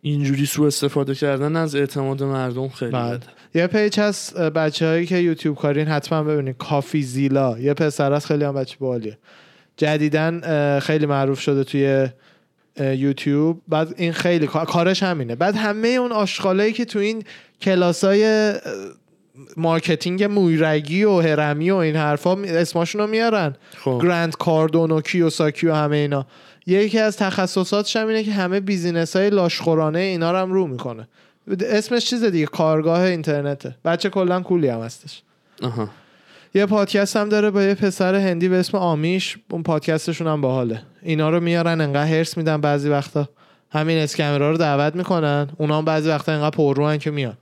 اینجوری سوء استفاده کردن از اعتماد مردم خیلی بده. یه پیج هست بچه هایی که یوتیوب کارین حتما ببینید. Coffeezilla. یه پسر هست خیلی هم بچه باحالیه. جدیدا خیلی معروف شده توی یوتیوب. بعد این خیلی کار- کارش همینه. بعد همه اون آشغالایی که تو این کلاسای marketing مویرگی و هرمی و این حرفا اسماشون رو میارن. خب. Grant Cardone و Kiyosaki و همه اینا. یکی از تخصصاتش هم اینه که همه business های لاشخورانه اینا رو هم رو می‌کنه. اسمش چیز دیگه؟ کارآگاه اینترنته. بچه کلا cool ی هم هستش. آها. یه پادکست هم داره با یه پسر هندی به اسم آمیش. اون پادکستشون هم باحاله. اینا رو میارن انقدر حرص میدن بعضی وقتا. همین scammer ا رو دعوت می‌کنن. اونا هم بعضی وقتا انقدر پرروان که میان.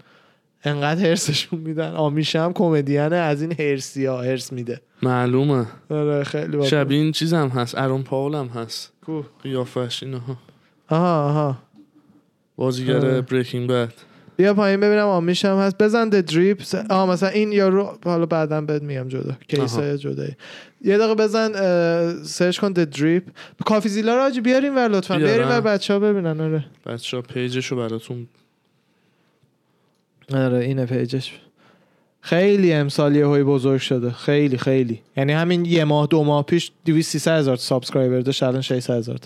انقدر هرسشون میدن. آمیش هم کمدیانه از این هرسی ها هرس میده. معلومه. آره خیلی. شبیه این چیز هم هست. ارون پاول هم هست. کو؟ قیافش اینها. آها آها. بازیگر. بریکینگ بد بیا پایین ببینم آمیش هم هست. بزن د دریپ آه مثلا این یارو حالا بعدا بهت میگم جدا. کیس آها. جدایی. یه دقیقه بزن سرچ کن د دریپ کافی زیلا رو بیاریم ور لطفا. بیاریم ور بچه ها ببینن. آره. بچه ها پیجشو براتون آره اینه پیجش. خیلی امسال یهویی بزرگ شده. خیلی خیلی. یعنی همین یه ماه دو ماه پیش 200 300 هزار subscriber داشت الان 600 هزار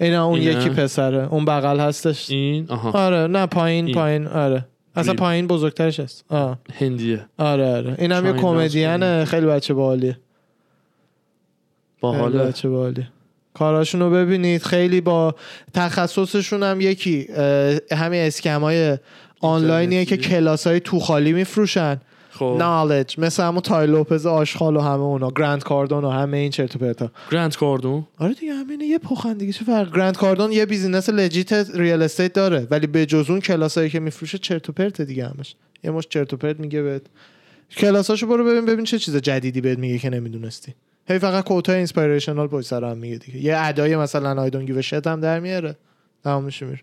اینا اون اینه؟ یکی پسره. اون بغل هستش. این؟ آها. آره نه پایین این. پایین آره. اصلا. پایین بزرگترش هست. آه. هندیه. آره آره. این هم یه چاین comedian ه. خیلی بچه باحالیه. با خیلی حال بچه باحالیه. کاراشون رو ببینید. خیلی با تخصصشون هم یکی همین scam ای آنلاینیه که. کلاس های تو خالی میفروشن. خب. knowledge مثل همون Tai Lopez آشغال و همه اونا. Grant Cardone و همه این چرت و پرتا. Grant Cardone؟ آره دیگه همینه یه پخین دیگه. چه فرق؟ Grant Cardone یه business legit real estate داره. ولی به جز اون کلاسایی که میفروشه چرت و پرت دیگه همش. یه مشت چرت و پرت میگه بهت. کلاساشو برو ببین ببین چه چیز جدیدی بهت میگه که نمی‌دونستی. هی فقط quote های inspirational پشت سر هم میگه دیگه. یه ادای مثلا I don't give هم در میاره. تمامش میره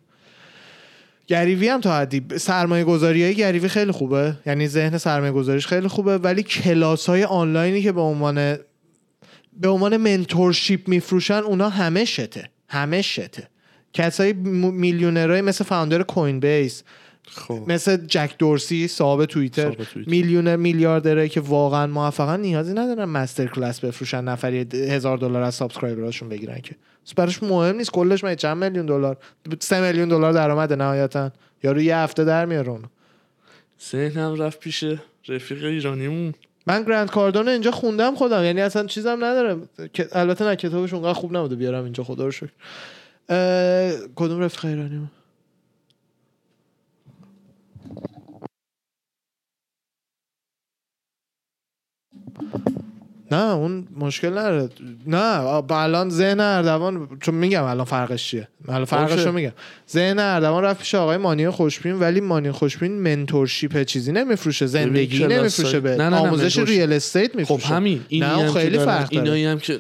Gary Vee هم تا حدی. سرمایه گذاری های Gary Vee خیلی خوبه. یعنی ذهن سرمایه گذاریش خیلی خوبه. ولی کلاس های آنلاینی که به عنوان به عنوان mentorship میفروشن اونا همه shit ه. همه shit ه. کسای میلیونرهای مثل founder Coinbase خب. مثل جک دورسی صاحب توییتر. میلیونر میلیاردره که واقعا موفقا نیازی ندارن مستر کلاس بفروشن نفری هزار دلار از سابسکرایبراشون بگیرن که. براش مهم نیست کلش من چند میلیون دلار؟ سه میلیون دلار درآمد نهایتا. یارو یه هفته در میاره اونو. ذهنم رفت پیش رفیق ایرانیمون. من گرند کاردون اینجا خوندم خودم یعنی اصلا چیزم نداره. که- البته نه کتابش اونقدر خوب نبوده بیارم اینجا خدا رو شکر. کدوم رفیق ایرانی نه اون مشکل نداره. نه الان ذهن اردوان چون میگم الان فرقش چیه؟ الان فرقش رو. میگم. ذهن اردوان رفت پیش آقای مانی خوشبین ولی مانی خوشبین منتورشیپ چیزی نمیفروشه زندگی نمیفروشه به نه، نه، آموزش. ریال استیت خب میفروشه همین این نه اون خیلی فرق داره. اینایی هم که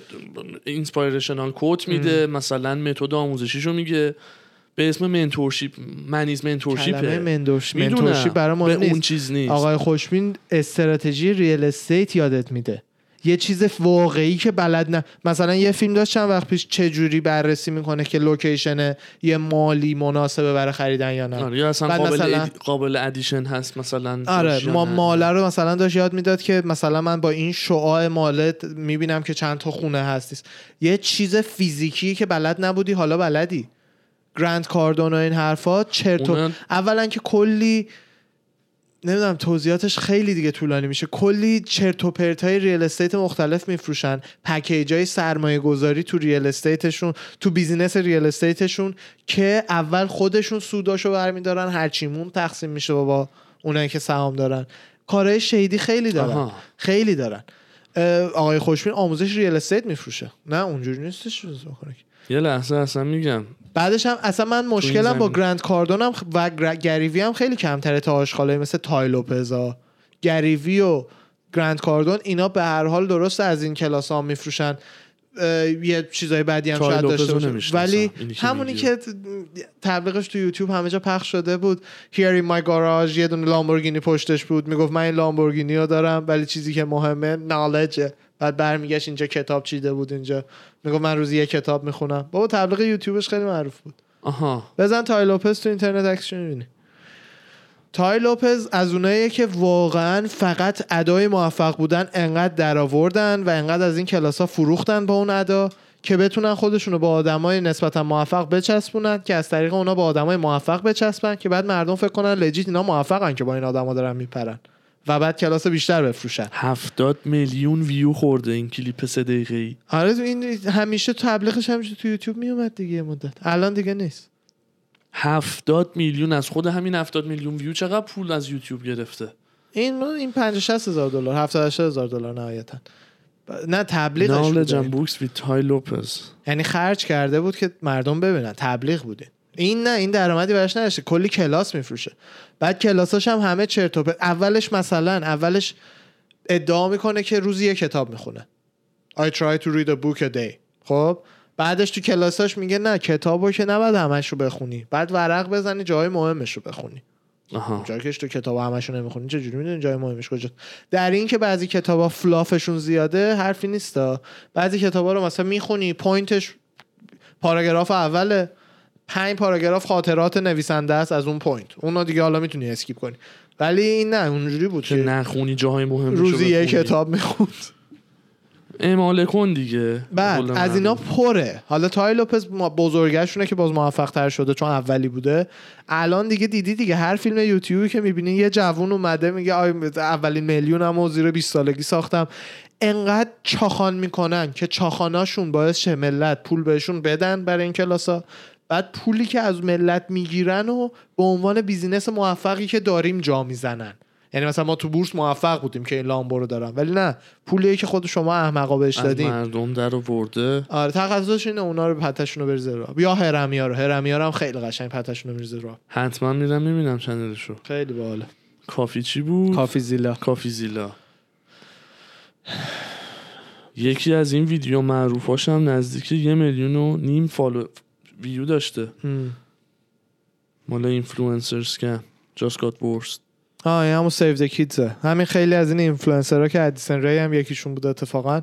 اینسپایرشنال کوت میده مثلا متد آموزشیشو میگه. به اسم منتورشیپ منیز کلمه منتورشیپه منتورش می‌دونم. منتورشیپ برای به مهم اون نیست. چیز نیست. آقای خوشبین استراتژی ریال استیت یادت میده. یه چیز واقعی که بلد نه مثلا یه فیلم داشت چند وقت پیش چه جوری بررسی می‌کنه که لوکیشن یه مالی مناسبه برای خریدن یا نه. آره یا اصلا قابل مثلا- ادی- قابل ادیشن هست مثلا آره ما. ماله رو مثلا داشت یاد می‌داد که مثلا من با این شعاع mall ه می‌بینم که چند تا خونه هستیست. یه چیز فیزیکی که بلد نبودی حالا بلدی. Grant Cardone و این حرفات چرت و- اونا- اولا که کلی نمی‌دونم توضیحاتش خیلی دیگه طولانی میشه. کلی چرت و پرت های real estate مختلف میفروشن. package های سرمایه گذاری تو real estate شون تو business real estate شون که اول خودشون سوداشو برمیدارن هرچیمون تقسیم میشه با اونایی که سهام دارن. کارهای شیدی خیلی دارن. آها. خیلی دارن. آقای خوشبین آموزش ریال استیت میفروشه. نه اونجوری نیستش. یه لحظه اصلا میگم. بعدش هم اصلا من مشکلم با. گرند کاردونم و گر- گریوی هم خیلی کمتره تا آشغالای مثل تای لوپزا گریوی و گرند کاردون اینا به هر حال درست از این کلاس ها میفروشن یه چیزای بعدی هم شاید داشته باشه. ولی همونی. که تبلیغش تو یوتیوب همه جا پخش شده بود Here in my garage یه دونه لامبورگینی پشتش بود می‌گفت من این لامبورگینی رو دارم ولی چیزی که مهمه نالجه بعد برمیگشت اینجا کتاب چیده بود اینجا. می‌گفت من روزی یه کتاب می‌خونم. بابا تبلیغ یوتیوبش خیلی معروف بود. آها. بزن تای لوپز تو اینترنت عکسش می‌بینی. تای لوپز از اوناییه که واقعا فقط ادای موفق بودن انقدر درآوردن و انقدر از این کلاس ها فروختن با اون ادا که بتونن خودشون رو با آدمای نسبتا موفق بچسبونن که از طریق اونا با آدمای موفق بچسبن که بعد مردم فکر کنن لجیت اینا موفقن که با این آدما دارن میپرن. و بعد کلاس بیشتر بفروشن. هفتاد میلیون ویو خورده این کلیپ سه دقیقه ای آره این همیشه تبلیغش همیشه تو یوتیوب میومد دیگه یه مدت. الان دیگه نیست. هفتاد میلیون از خود همین هفتاد میلیون ویو چقدر پول از یوتیوب گرفته؟ این این 50 60 هزار دلار 70 80 هزار دلار نهایتا. نه تبلیغش and books with تای لوپز. یعنی خرج کرده بود که مردم ببینن. تبلیغ بوده این نه این درآمدی براش نداشته. کلی کلاس میفروشه. بعد کلاساش هم همه چرت و. اولش مثلا اولش ادعا می‌کنه که روزی یه کتاب می‌خونه. I try to read a book a day. خب؟ بعدش تو کلاساش میگه نه کتابو که نباید همش رو بخونی. بعد ورق بزنی جای مهمش رو بخونی جایی که تو کتاب همشو نمی‌خونی. چجوری می‌دونی جای مهمش کجا در این که بعضی کتابا fluff شون زیاده حرفی نیستا. بعضی کتابا رو مثلا می‌خونی point ش پاراگراف اوله. پنج پاراگراف خاطرات نویسنده است از اون point. اونو دیگه حالا می‌تونی skip کنی. ولی این نه اونجوری بود که نخونی جاهای مهم روزی یه کتاب می‌خوند. اماله کن دیگه. بعد از. اینا پره. حالا Tai Lopez بزرگشونه که باز موفق تر شده چون اولی بوده. الان دیگه دیدی دیگه هر فیلم یوتیوبی که می‌بینی یه جوون اومده میگه اولین میلیونم و زیر 20 سالگی ساختم. انقدر چاخان می‌کنن که چاخاناشون باعث شه ملت پول بهشون بدن برای این کلاسا. بعد پولی که از ملت می‌گیرن و به عنوان بیزینس موفقی که داریم جا می‌زنن. یعنی مثلا ما تو بورس موفق بودیم که این لامبو رو دارم ولی نه. پولی که خود شما احمقا بهش دادین مردم در ورده آره تخصصش اینه اونا رو پتشون رو بریزه راه. یا هرمیا رو. هرمیا رو هم خیلی قشنگ پتشون رو بریزه راه. حتما میرم می‌بینم channel شو. خیلی باحاله. Coffeezilla چی بود؟ Coffeezilla. Coffeezilla. یکی از این ویدیو معروفاش هم نزدیک یه میلیون و نیم follow view داشته. مال influencers که just got worse آه این همون Save the Kids ه همین خیلی از این اینفلوئنسرها که ادیسن ری هم یکیشون بود اتفاقا.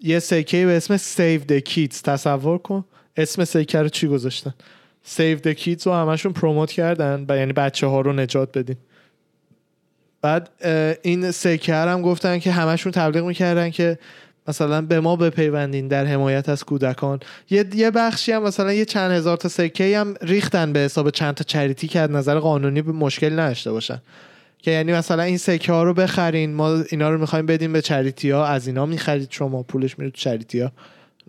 یه سکه به اسم Save the Kids تصور کن. اسم سکه رو چی گذاشتن؟ Save the Kids رو همشون promote کردن و یعنی بچه ها رو نجات بدین. بعد این سکه هم گفتن که همشون تبلیغ می‌کردن که مثلا به ما بپیوندین در حمایت از کودکان. یه یه بخشی هم مثلا یه چند هزار تا سکه هم ریختن به حساب چند تا charity که از نظر قانونی به مشکل نداشته باشن. که یعنی مثلا این سکه ها رو بخرین ما اینا رو می‌خوایم بدیم به charity ها. از اینا می‌خرید شما پولش میره تو charity ها.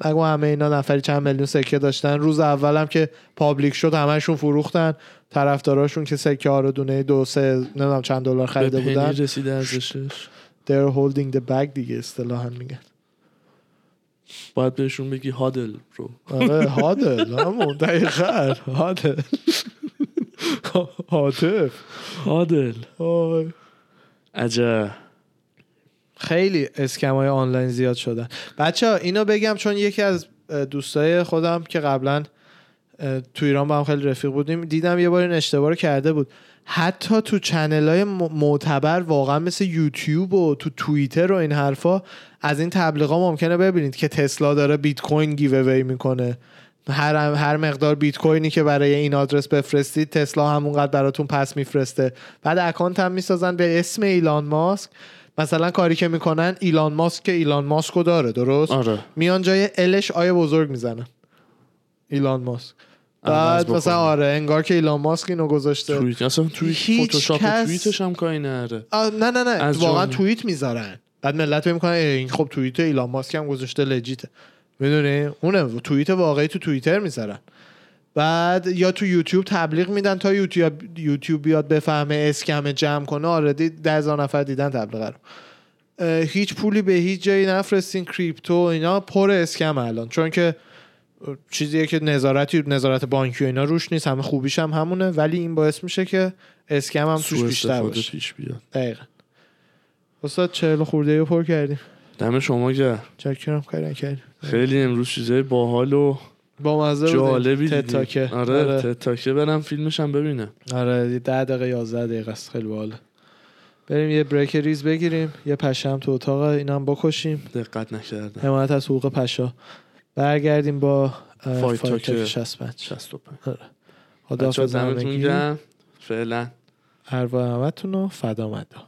نگو همه اینا نفری چند میلیون سکه داشتن. روز اول هم که پابلیک شد همشون فروختن. طرفداراشون که سکه ها رو دونه دو سه نمی‌دونم چند دلار خریده بودن. رسیده ارزشش they're holding the bag دیگه اصطلاحا میگن. باید بهشون بگی هادل رو. آره هادل همون دقیقا هادل. هاتف. هادل. عجب. خیلی اسکم های آنلاین زیاد شدن. بچه ها اینو بگم چون یکی از دوستای خودم که قبلا تو ایران با هم خیلی رفیق بودیم دیدم یه بار این اشتباه رو کرده بود. حتی تو چنل های معتبر واقعا مثل یوتیوب و تو توییتر و این حرفا از این تبلیغا ممکنه ببینید که تسلا داره بیت کوین گیو اوی می‌کنه. هر هر مقدار بیت کوینی که برای این آدرس بفرستید تسلا همونقدر براتون پس میفرسته. بعد اکانت هم می‌سازن به اسم ایلان ماسک. مثلا کاری که می‌کنن ایلان ماسک که ایلان ماسکو داره درست؟ آره. میان جای الش آیه بزرگ می‌زنن. ایلان ماسک. بعد مثلا. آره انگار که ایلان ماسک اینو گذاشته. توییت. اصلا توییت هیچ فتوشاپ کس- توییتش هم کاری نره نه نه نه. از واقعا جمله. توییت می‌ذارن. بعد ملت فکر می‌کنن این خب توییت ایلان ماسک هم گذاشته لجیته می‌دونی؟ اونه توییت واقعی تو توییتر می‌ذارن. بعد یا تو یوتیوب تبلیغ میدن تا یوتیوب یوتیوب بیاد بفهمه اسکم جمع کنه. آردی ده هزار نفر دیدن تبلیغ رو. هیچ پولی به هیچ جایی نفرستین کریپتو اینا. پر اسکم الان. چون که چیزیه که نظارتی نظارت بانکی و اینا روش نیست. همه خوبیش هم همونه. ولی این باعث میشه که اسکم هم توش بیشتر باشه. پیش بیاد. دقیقا. استاد چهل خورده پر کردیم. دم شما که چکرم کردن کردیم خیلی امروز چیزای باحال و با مزه جالبی تد دیدیم. تاکه آره آره, تد تاکه برم فیلمش هم ببینه آره ده دقیقه یازده دقیقه است. خیلی باحاله بریم یه بریک ریز بگیریم. یه پشم تو اتاق اینم بکشیم. دقت نکردم. حمایت از حقوق پشا. برگردیم با فایت فایت تاک تاک 65 65 خدا بچه دمتون گرم. فعلا. ارواح همتون رو فدا مدا.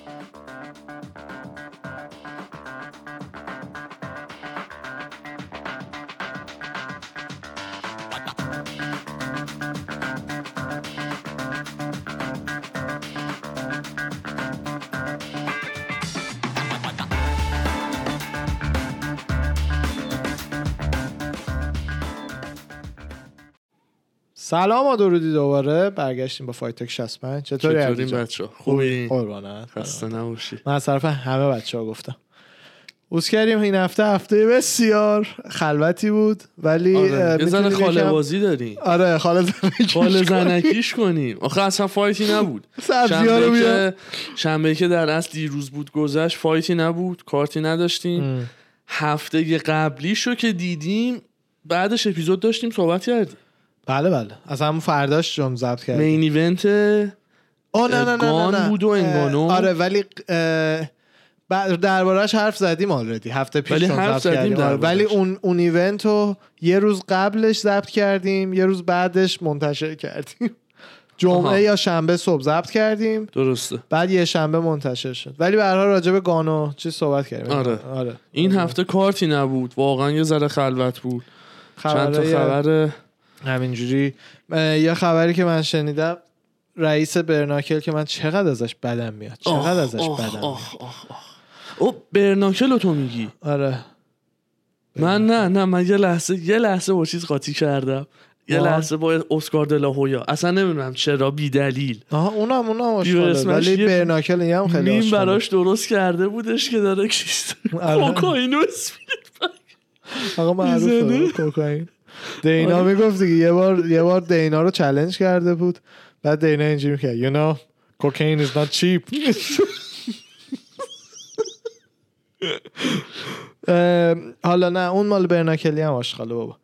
سلام و درودی دوباره. برگشتیم با Fight Talk 65 چطوری جان؟ بچه خوبی؟ قربانت. خسته نباشی. من از طرف همه بچه ها گفتم. اوز کردیم این هفته. هفته بسیار خلوتی بود ولی آره. می‌تونیم خاله بازی داریم آره خاله زنکی خاله زنکیش کنیم. آخه اصلا fight ی نبود. سبزی ها رو بیار. شنبه که در اصل دیروز بود گذشت fight ی نبود کارتی نداشتیم. هفته قبلی شو که دیدیم بعدش اپیزود داشتیم صحبت کردیم. بله بله. از همون فرداش جون ضبط کردیم. مین ایونت آه نه نه نه نه. بود و انگانو. آره ولی دربارهش حرف زدیم آلردی هفته پیش ولی حرف زدیم آره. ولی اون اون ایونت رو یه روز قبلش ضبط کردیم یه روز بعدش منتشر کردیم. جمعه آها. یا شنبه صبح ضبط کردیم. درسته. بعد یه شنبه منتشر شد. ولی به هر حال راجع به گانو چی صحبت کردیم. آره. آره. این هفته کارتی نبود. واقعا یه ذره خلوت بود. چند تا خبر همینجوری. یه خبری که من شنیدم رئیس برناکل که من چقدر ازش بدم میاد؟ چقدر ازش بدم. او برناکل تو میگی؟ آره. من نه نه من یه لحظه یه لحظه با چیز قاطی کردم. یه با؟ لحظه با اسکار دلاهویا اصلا نمی‌دونم چرا بی دلیل آها اونم اونم آشغاله ولی برناکل این هم خیلی میم آشغاله. براش درست کرده بودش که داره کیست. کوکائین و آقا معروفه. کوکائین دینا می‌گفت دیگه یه بار یه بار دینا رو چالش کرده بود. بعد دینا اینجوری می‌کرد you know cocaine is not cheap. اه، حالا نه اون مال برناکلی هم آشغاله بابا.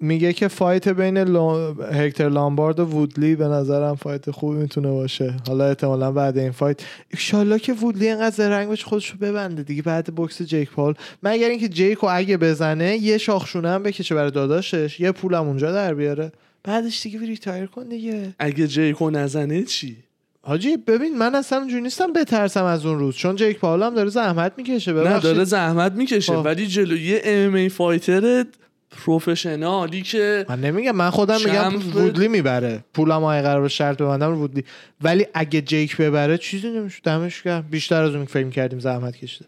میگه که فایت بین. هکتر لامبارد و وودلی به نظرم fight خوبی می‌تونه باشه. حالا احتمالا بعد این fight. ایشالله که وودلی اینقدر زرنگ باشه خودش رو ببنده دیگه. بعد box جیک پال مگر اینکه جیک رو اگه بزنه یه شاخشونه هم بکشه برای داداشش. یه پولم اونجا در بیاره. بعدش دیگه retire کن دیگه. اگه جیکو نزنه چی؟ حاجی ببین من اصلا اونجوری نیستم بترسم از اون روز. چون جیک پاول هم داره زحمت می‌کشه. نه داره زحمت می‌کشه. خب. ولی جلوی MMA fighter professional ی که من نمیگم من خودم میگم. وودلی می‌بره. پولم اگه قرار به شرط ببندم رو وودلی ولی اگه جیک ببره چیزی نمیشه. دمش گرم بیشتر از اون که فکر کردیم زحمت کشیده.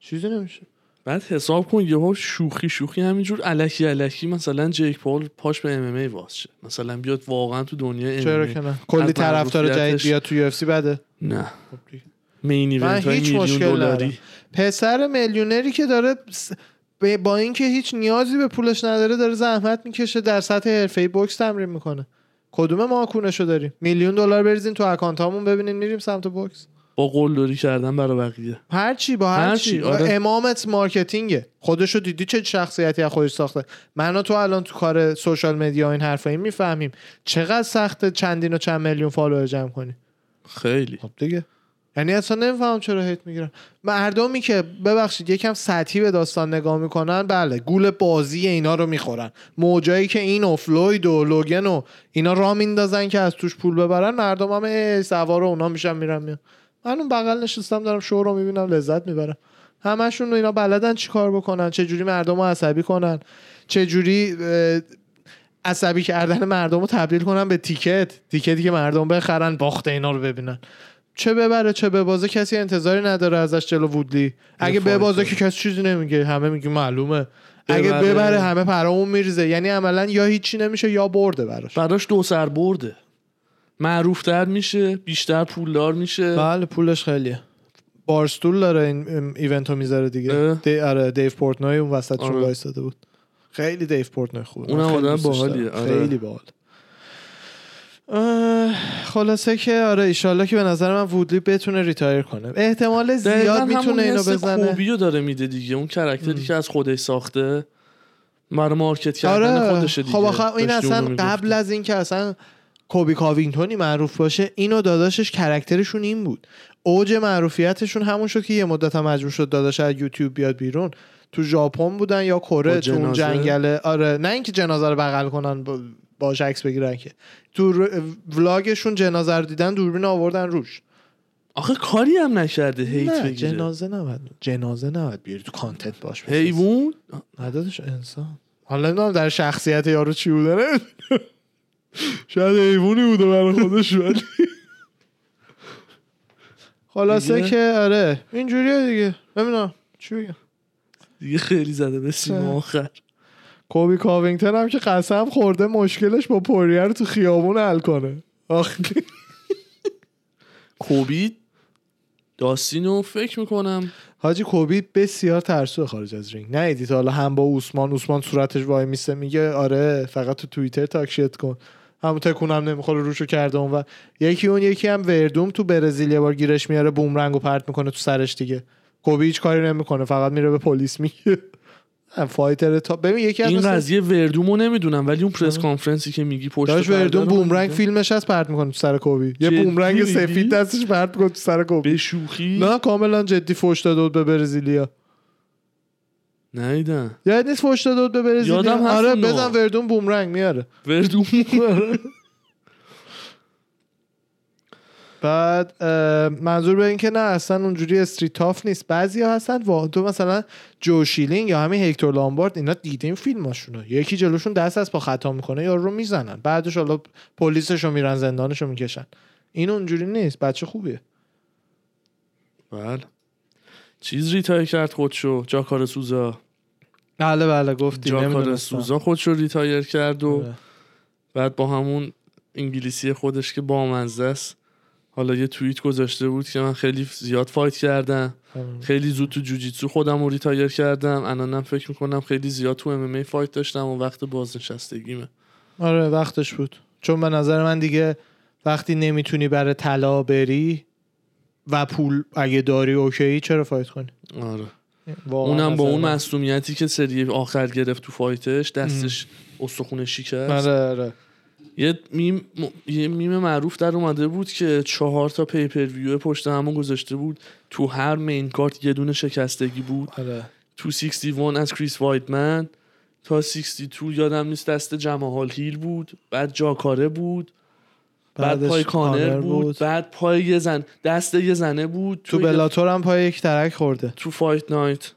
چیزی نمیشه. بعد حساب کن یهو شوخی شوخی همینجور الکی الکی مثلا جیک پال پاش به MMA باز شه. مثلا بیاد واقعا تو دنیا چرا MMA. که نه؟ کلی طرفدار جدید بیاد تو UFC بده. نه. خب. main event های هیچ میلیون مشکل دلاری. پسر میلیونری که داره با اینکه هیچ نیازی به پولش نداره داره زحمت می‌کشه در سطح حرفه‌ای بوکس تمرین می‌کنه. کدوم ما کونشو داریم؟ میلیون دلار بریزین تو account امون ببینین میریم سمت بوکس. با قلدری کردن برای بقیه. هر چی با هر, هر چی. چی، آره. امامت marketing ه. خودشو دیدی چه شخصیتی از خودش ساخته. من و تو الان تو کار social media این حرفا این می‌فهمیم. چقدر سخته چندین و چند میلیون follower جمع کنی؟ خیلی. خب دیگه. یعنی اصلا نمیفهم چرا هیت می‌گیرن. مردمی که ببخشید یکم سطحی به داستان نگاه می‌کنن بله گول بازی اینا رو می‌خورن. موجایی که این و فلوید و لوگن و اینا را میندازن که از توش پول ببرن مردم هم سوار اونا میشن میرن میان من اون بغل نشستم دارم شو رو می‌بینم لذت می‌برم. همشون اینا بلدن چی کار بکنن چه جوری مردم رو عصبی کنن چه جوری عصبی کردن مردم رو تبدیل کنن به تیکت. تیکتی که مردم بخرن باخت اینا رو ببینن. چه ببره چه ببازه کسی انتظاری نداره ازش جلو وودلی اگه. ببازه که کسی چیزی نمیگه همه میگه معلومه اگه ببره. همه پرامون میریزه یعنی عملا یا هیچی نمیشه یا برده براش براش دو سر برده معروفتر میشه بیشتر پولدار میشه بله پولش خیلیه بارستول داره این ایونت رو می‌ذاره دیگه. دی آره دیو پورتنوی اون وسطشون آره. وایساده بود خیلی دیو پورتنوی خوبه اونم خیلی آدم باحالیه، دارم. آره. خیلی باحال خلاصه که آره ایشالله که به نظر من وودلی بتونه retire کنه. احتمال زیاد می‌تونه اینو بزنه. کلبیو داره میده دیگه. اون character ی که از خودش ساخته برای market کردن آره. خودشه دیگه خب آخه این اصلا. قبل از اینکه اصلا کلبی کاوینگتونی معروف باشه اینو داداشش character شون این بود. اوج معروفیتشون همون شد که یه مدت هم مجبور شد داداش از یوتیوب بیاد بیرون. تو ژاپن بودن یا کره تو اون جنازه؟ جنگل آره نه اینکه جنازه رو بغل کنن باش عکس بگیرن که. تو ولاگشون جنازه رو دیدن دوربین آوردن روش. آخه کاری هم نکرده هیت نه بگیره. جنازه نباید جنازه نباید بیاری تو کانتنت باش. حیوان؟ ندادش انسان. حالا نمی‌دونم در شخصیت یارو چی بوده نمی‌دونم. شاید حیوانی بوده برای خودش ولی خلاصه؟ که آره. اینجوریه دیگه. نمی‌دونم. چی بگم؟ دیگه خیلی زده به سیم آخر. کلبی کاوینگتن هم که قسم خورده مشکلش با پوریه رو تو خیابون حل کنه. کلبی داستینو فکر می‌کنم. حاجی کلبی بسیار ترسو خارج از رینگ. نه تا حالا هم با عثمان عثمان صورتش وای میسته میگه آره فقط تو توییتر talk shit کن. همون تکونم نمی‌خوره روشو کرده اون و یکی اون یکی هم وردوم تو برزیل یه بار گیرش میاره بومرنگو پرت می‌کنه تو سرش دیگه. کلبی هیچ کاری نمی‌کنه فقط میره به پلیس میگه. fighter تا ببین یکی از این قضیه وردومو نمی‌دونم ولی اون press conference ی که میگی پشت پرده وردوم بومرنگ. فیلمش هست پرت می‌کنه تو سر کلبی. یه بومرنگ؟ سفید دستش پرت می‌کنه تو سر کلبی. به شوخی؟ نه کاملا جدی فوش بود به برزیلیا. نیدم یاد نیست فوش بود به برزیلیا. یادم هست آره. بزن وردون بومرنگ میاره. وردوم بعد منظور به این که نه اصلا اونجوری استریت تاف نیست. بعضی ها هستن وا تو مثلا جو شیلینگ یا همین هکتور لامبارد اینا دیدیم فیلماشونو. یکی جلوشون دست از با خطا می‌کنه یا رو می‌زنن. بعدش حالا پلیسشو میرن زندانشو می‌کشن. این اونجوری نیست. بچه خوبیه. بله. چیز retire کرد خودشو؟ جاکاره سوزا. بله بله گفتی جاکاره. سوزا خودشو retire کرد و آره. بعد با همون انگلیسی خودش که بامزه است. حالا یه توییت گذاشته بود که من خیلی زیاد fight کردم. خیلی زود تو جوجیتسو خودم رو retire کردم. الانم فکر می‌کنم خیلی زیاد تو MMA fight داشتم و وقت بازنشستگیمه. آره وقتش بود. چون به نظر من دیگه وقتی نمی‌تونی برای طلا بری و پول اگه داری okay چرا fight کنی؟ آره. اونم با اون. مصدومیتی که سری آخر گرفت تو fight ش دستش استخونه شکست آره آره. یه میم م- یه میم معروف در اومده بود که چهار تا pay-per-view پشت همون گذاشته بود. تو هر main card یه دونه شکستگی بود. آره. تو 61 از کریس وایتمن تا 62 یادم نیست دست جمال هیل بود بعد جاکاره بود بعد پای کانر بود. بود. بعد پای یه زن دست یه زنه بود. تو یه- بلاتور هم پای یک ترک خورده. تو fight night.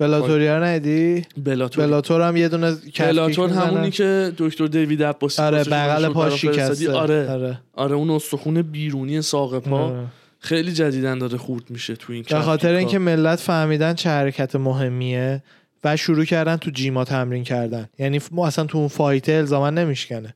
بلاتوریا ندیدی بلاتور بلاتور هم یه دونه بلاتور. همونی که دکتر دیوید عباسی آره بغل پا. شکسته آره آره آره اون استخون بیرونی ساق پا آره. خیلی جدیدن داره خورد میشه تو این به خاطر. اینکه ملت فهمیدن چه حرکت مهمیه و شروع کردن تو gym ا تمرین کردن یعنی ما اصلا تو اون fight الزاما نمیشکنه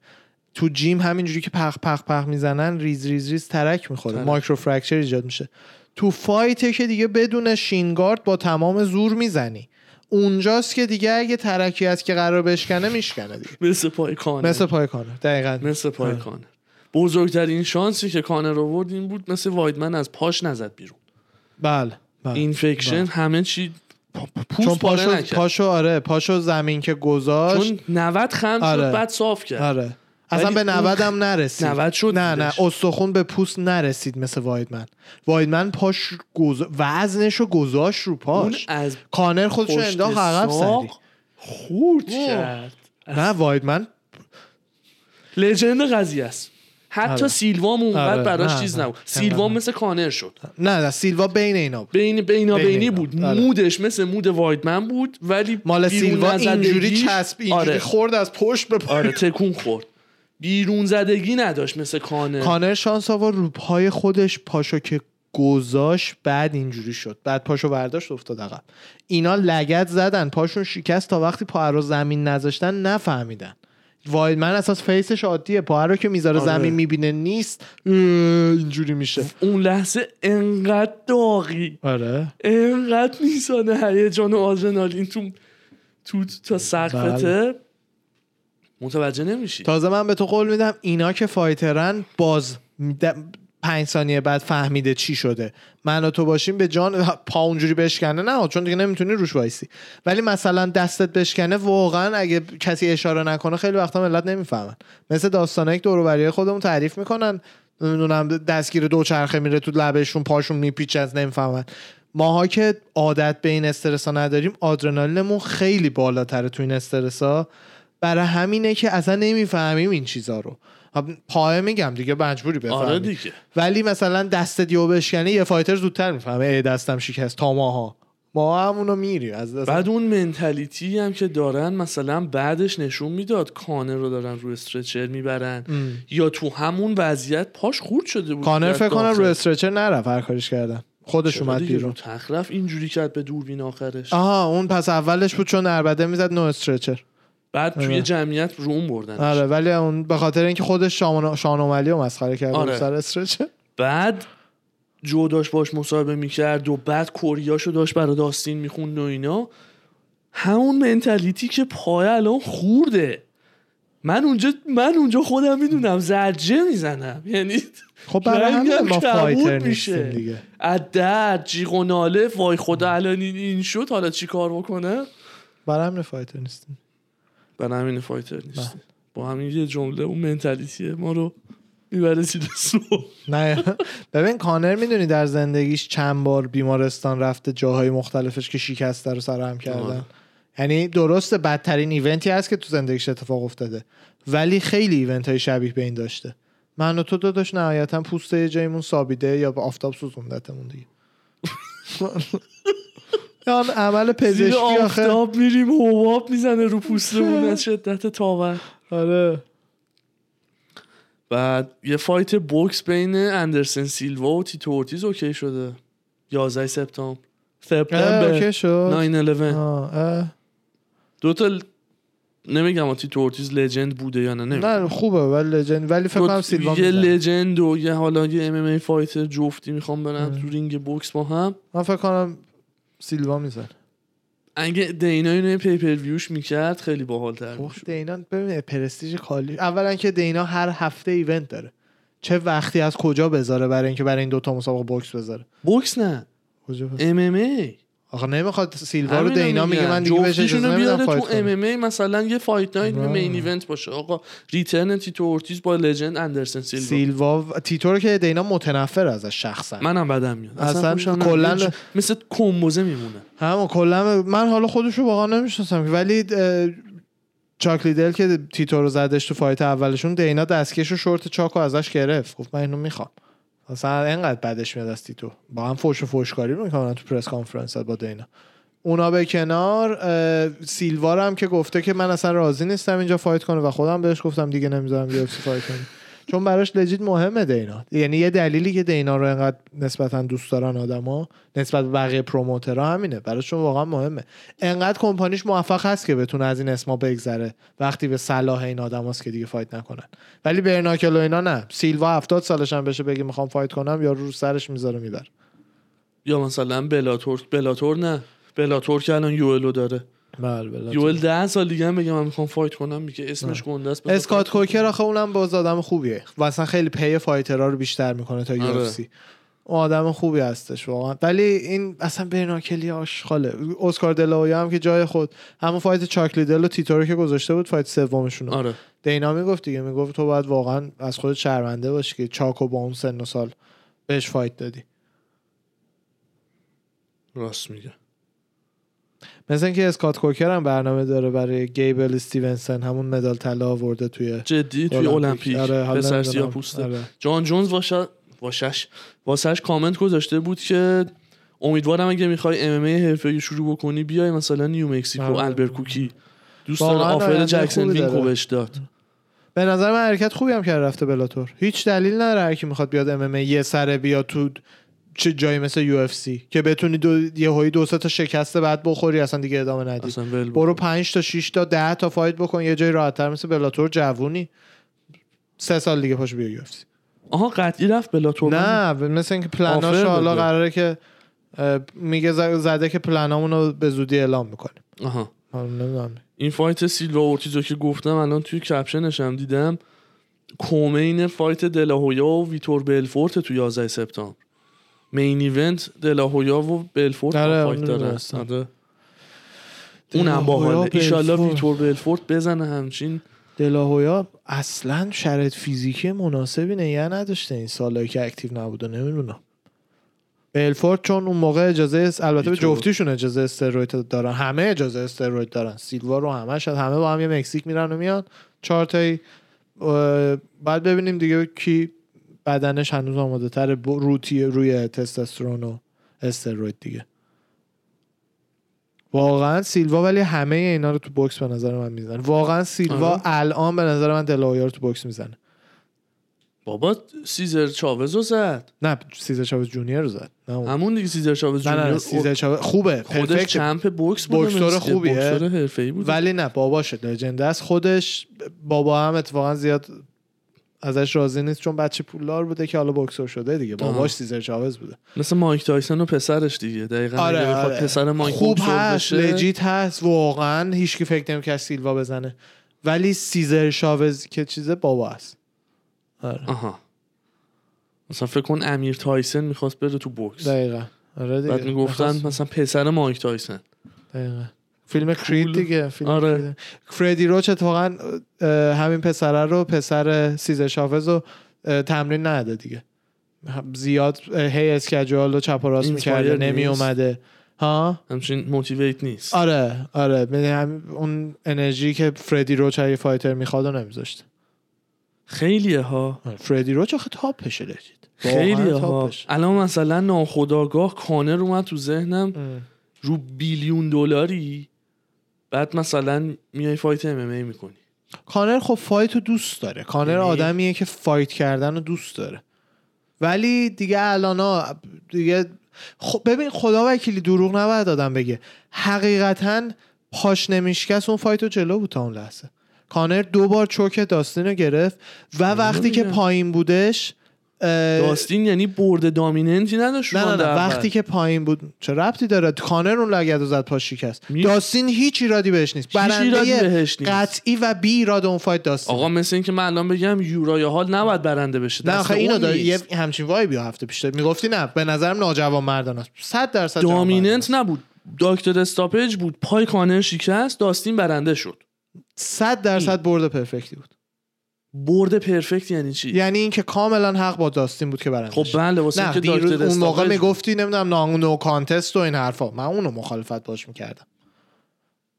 تو gym همینجوری که پخ پخ پخ می‌زنن ریز ریز ریز ترک می‌خوره. micro fracture ایجاد میشه تو fight ه که دیگه بدون shin guard با تمام زور می‌زنی. اونجاست که دیگه اگه ترکی هست که قرار بشکنه میشکنه دیگه. مثل پای کانر مثل پای کانر دقیقا. مثل پای. کانر بزرگترین شانسی که کانر آورد این بود مثل وایدمن از پاش نزد بیرون. بله, بله. infection همه چی پوست چون پاشو, پاشو آره پاشو زمین که گذاشت. چون 90 خم شد آره. بعد صاف کرد. آره. اصلا به اون 90 هم نرسید 90 شد نه نه. استخون به پوست نرسید مثل وایدمن وایدمن پاش گز... وزنش رو گذاشت رو اون پاش از کانر خودش رو انداخت عقب سری خورد. کرد نه وایدمن لژند قضیه است حتی آره. سیلوام اونقدر آره. براش چیز. نبود سیلوام نه. مثل کانر شد نه نه سیلوا بین اینا بود بین بینا بین بینی. بود آره. مودش مثل مود وایدمن بود ولی مال سیلوا اینجوری چسب اینجوری. خورد از پشت به آره تکون خورد بیرون زدگی نداشت مثل کانر کانر شانس آورد رو پای خودش پاشو که گذاشت بعد اینجوری شد. بعد پاشو برداشت افتاد عقب. اینا لگت زدن. پاشون شکست تا وقتی پا رو زمین نذاشتن نفهمیدن. وایدمن اساس فیسش عادیه. پا رو که می‌ذاره آره. زمین می‌بینه نیست اینجوری میشه. اون لحظه انقدر داغی. آره. انقدر میزانه هیجان و آدرنالین تو تو تا سقفته. متوجه نمیشی؟ تازه من به تو قول میدم اینا که fighter ن باز پنج ثانیه بعد فهمیده چی شده. من تو باشیم به جان پا اونجوری بشکنه نه چون دیگه نمی‌تونی روش وایسی. ولی مثلا دستت بشکنه واقعا اگه کسی اشاره نکنه خیلی وقتا ملت نمی‌فهمن. مثل داستانه که دور خودمون تعریف می‌کنن. نمی‌دونم دستگیر دوچرخه میره تو لبشون پاشون میپیچه از نمی‌فهمن. ماها که عادت به این استرسا نداریم آدرنالینمون خیلی بالاتره تو این استرسا برای همینه که اصلا نمی‌فهمیم این چیزا رو. خب، پایه میگم دیگه مجبوری بفهمی. آره دیگه. ولی مثلا دست دیو بشکنه یه فایتر زودتر می‌فهمه ای دستم شکست. تا ماها. ما همونو میریم. از دست بعد اون منتالیتی هم که دارن مثلا بعدش نشون می‌داد کانر رو دارن رو استرچر می‌برن. ام. یا تو همون وضعیت پاش خورد شده بود. کانر فکر کنم. رو استرچر نرفت هر کارش کردن. خودش اومد بیرون. تخرف اینجوری کرد به دوربین آخرش. آها اون پس اولش بود چون اربده می‌زد نو استرچر. بعد توی آره. جمعیت رو اون بردن آره ولی اون به خاطر اینکه خودش شان شانومالی رو مسخره کرد آره. سر استرچر بعد جو داشت باش مصاحبه می‌کرد و بعد کوریاشو داشت برای داستین می‌خوند و اینا. همون منتالیتی که پای الان خورده. من اونجا من اونجا خودم می‌دونم زجه می‌زنم. یعنی خب برای همین ما fighter میشه. دیگه. درد جیغ و ناله وای خدا الان این شد حالا چی کار بکنه؟ برای همین fighter نیستیم. برای همین fighter نیست. با همین یه جمله اون mentality ه. ما رو می‌بره زیر سو. نه. ببین کانر می‌دونی در زندگیش چند بار بیمارستان رفته جاهای مختلفش که شکسته رو سرهم کردن. آره. یعنی درسته بدترین event ی هست که تو زندگیش اتفاق افتاده. ولی خیلی event های شبیه به این داشته. من و تو داداش نهایتا پوست یه جایمون سابیده یا به آفتاب سوزوندتمون دیگه. یا عمل پزشکی آخه. آفتاب میریم حباب می‌زنه رو پوستمون از شدت تاور آره. بعد یه fight بوکس بین اندرسن سیلوا و تیتو اورتیز okay شده. 11 سپتامبر. سپتامبر. okay شد. 9/11 آه، اه. دو تا ل- نمیگم تیتو اورتیز legend بوده یا نه نمی‌دونم. نه خوبه ولی legend ولی فکر کنم سیلوا یه. legend و یه حالا یه MMA fighter جفتی می‌خوام برن. تو رینگ بوکس با هم. من فکر کنم سیلوا میزن اگه دینا اینو pay-per-view ش می‌کرد خیلی باحال تر اوه دینا ببین پرستیژ خالی. اولا که دینا هر هفته event داره. چه وقتی از کجا بذاره برای اینکه برای این دوتا مسابقه بوکس بذاره؟ بوکس نه. کجا؟ MMA آخه نمی‌خواد سیلوا رو دینا میگه. من دیگه بهش اجازه نمیدم fight تو. M MA مثلا یه fight night نه. main event باشه آقا return تیتو اورتیز با legend اندرسن سیلوا سیلوا و- تیتو رو که دینا متنفر ازش شخصا منم بدم میاد اصلا. کلاً- مثل کمبوزه میمونه همون کلا من حالا خودش رو واقعا نمی‌شناسم ولی چاکلی دل که تیتو رو زدش تو fight اولشون دینا دستکش و شورت چاکو ازش گرفت گفت من اینو می‌خوام اصلا انقدر بدش میاد از تیتو. با هم فوش و فوشکاری می‌کنن تو press conference با دینا. اونا به کنار اه، سیلوا رو هم که گفته که من اصلا راضی نیستم اینجا fight کنه و خودم بهش گفتم دیگه نمی‌ذارم UFC fight کنه چون براش legit مهمه دینا. یعنی یه دلیلی که دینا رو انقدر نسبتا دوست دارن آدما نسبت به بقیه promoter ها همینه. براشون واقعا مهمه. انقدر کمپانیش موفق هست که بتونه از این اسما بگذره. وقتی به صلاح این آدماست که دیگه fight نکنن. ولی Bare Knuckle و اینا نه. سیلوا 70 سالش هم بشه بگه می‌خوام fight کنم یا رو سرش می‌ذاره میبر یا مثلا بلاتور بلاتور نه. بلاتور که الان یوئلو داره. بله یوئل ده سال دیگه هم بگه من می‌خوام fight کنم میگه اسمش گنده است اسکات کوکر آخه اونم باز آدم خوبیه. و اصلا خیلی pay fighter ها رو بیشتر می‌کنه تا UFC آره. اون آدم خوبی هستش واقعا. ولی این اصلا Bare Knuckle ی آشغاله. اسکار دلاویا هم که جای خود همون fight چاکلی دل و تیتو رو که گذاشته بود fight سومشون. آره. دینا می‌گفت دیگه می‌گفت تو باید واقعا از خودت شرمنده باشی که چاکو با اون سن و سال بهش fight دادی. راست میگه. مثل اینکه اسکات کوکر هم برنامه داره برای گیبل استیونسن همون مدال طلا آورده توی کشتی توی المپیک آره، پسر نمی‌دونم. سیاه پوسته آره. جان جونز واشه واشش واسش کامنت گذاشته بود که امیدوارم اگه می‌خوای MMA حرفه‌ای شروع بکنی بیای مثلا نیو مکزیکو آره. آلبوکرکی دوست داره offer جکسن داره. بهش داد به نظر من حرکت خوبی هم کرده رفته بلاتور هیچ دلیل نداره هر کی می‌خواد بیاد MMA یه سره بیاد تو چه جایی مثل UFC که بتونی دو یه دو سه تا شکسته بعد بخوری اصلا دیگه ادامه ندی. برو 5 تا 6 تا 10 تا fight بکن یه جای راحتتر مثل بلاتور جوونی. سه سال دیگه پاشو بیا UFC. آها قطعی رفت بلاتور. نه مثل اینکه پلناش حالا. قراره که میگه زده که پلنامون رو به زودی اعلام می‌کنیم. آها. نمی‌دونم. این fight سیلوا اورتیزو که گفتم الان توی caption ش هم دیدم co-main fight دلاهویا و ویتور بلفورت تو 11 سپتامبر. main event دلاهویا و بلفورت آره، داره. آره. اونم و ایشالله. ویتور بلفورت بزنه همچین. دلاهویا اصلا شرط فیزیکی مناسبی نگه نداشته. این سالهایی که اکتیو نبوده نمی‌دونم. بلفورد چون اون موقع اجازه است البته به. جفتیشون اجازه استروید دارن. همه اجازه استروید دارن. سیلوا رو همش همه با هم یه مکزیک میرن و میان. چهار تایی. بعد ببینیم دیگه کی بدنش هنوز آماده تر روتی روی تستوسترون و استروید دیگه. واقعا سیلوا ولی همه اینا رو تو بوکس به نظر من می‌زنه. واقعا سیلوا آره. الان به نظر من دلاهویا رو تو بوکس می‌زنه. بابا سیزر چاوز رو زد. نه سیزر چاوز جونیور رو زد. نه اون. همون دیگه سیزر چاوز نه نه, نه جونیور. سیزر چاوز خوبه خودش champ بوکس بوده بوکسور خوبیه. بوکسور حرفه‌ای بود ولی نه باباشه legend است. خودش بابا هم اتفاقا زیاد ازش راضی نیست چون بچه پولدار بوده که حالا بوکسور شده دیگه. باباش. سیزر چاوز بوده. مثل مایک تایسون و پسرش دیگه. دقیقا آره, آره. پسر مایک خوب هست legit هست. واقعا هیچکی فکر نمی‌کرد سیلوا بزنه. ولی سیزر چاوز که چیزه بابا است. آره. آها. مثلا فکر کن امیر تایسن می‌خواست بره تو بوکس دقیقا. آره دیگه. بعد می‌گفتن مثلا پسر مایک تایسن دقیقا. فیلم کرید دیگه فیلم آره. کرید. فردی روچ اتفاقا همین پسره رو پسر سیزر چاوز رو تمرین نده دیگه. زیاد هی اسکجوال رو چپ و راست می‌کرده نمی. اومده ها؟ همچین موتیویت نیست. آره آره. هم اون انرژی که فردی روچ اگه فایتر می‌خواد رو نمیذاشته. خیلیه ها. فردی روچ آخه تاپشه لجید خیلیه واقعاً ها. الان مثلا ناخداگاه کانر اومد تو ذهنم. ام. رو بیلیون دلاری؟ بعد مثلا میای فایت ام ام می‌کنی. کانر خب fight رو دوست داره. کانر یعنی- آدمیه که fight کردن رو دوست داره. ولی دیگه الان دیگه خب ببین خدا وکیلی دروغ نباید آدم بگه. حقیقتا پاش نمیشکست اون fight رو جلو بود تا اون لحظه. کانر دو بار choke داستین رو گرفت و وقتی که. پایین بودش داستین یعنی برد dominant ی نداشت نه نه نه. وقتی که پایین بود چه ربطی داره کانر اون لگد رو زد پاش شکست می- داستین هیچ ایرادی بهش نیست برنده بهش نیست. قطعی و بی ایراد اون fight داستین آقا مثل اینکه من الان بگم یورایا هال نباید برنده بشه نه آخه اینو داره. یه همچین vibe ی هفته پیش. می‌گفتی نه به نظرم ناجوانمردانه است 100 درصد dominant. نبود doctor stoppage بود پای کانر شکست داستین برنده شد صد درصد برد perfect ی بود برد perfect یعنی چی؟ یعنی اینکه کاملا حق با داستین بود که برنده خب. بله واسه اینکه doctor اون موقع می‌گفتی نمی‌دونم no no contest و این حرفا. من اونو مخالفت باش می‌کردم.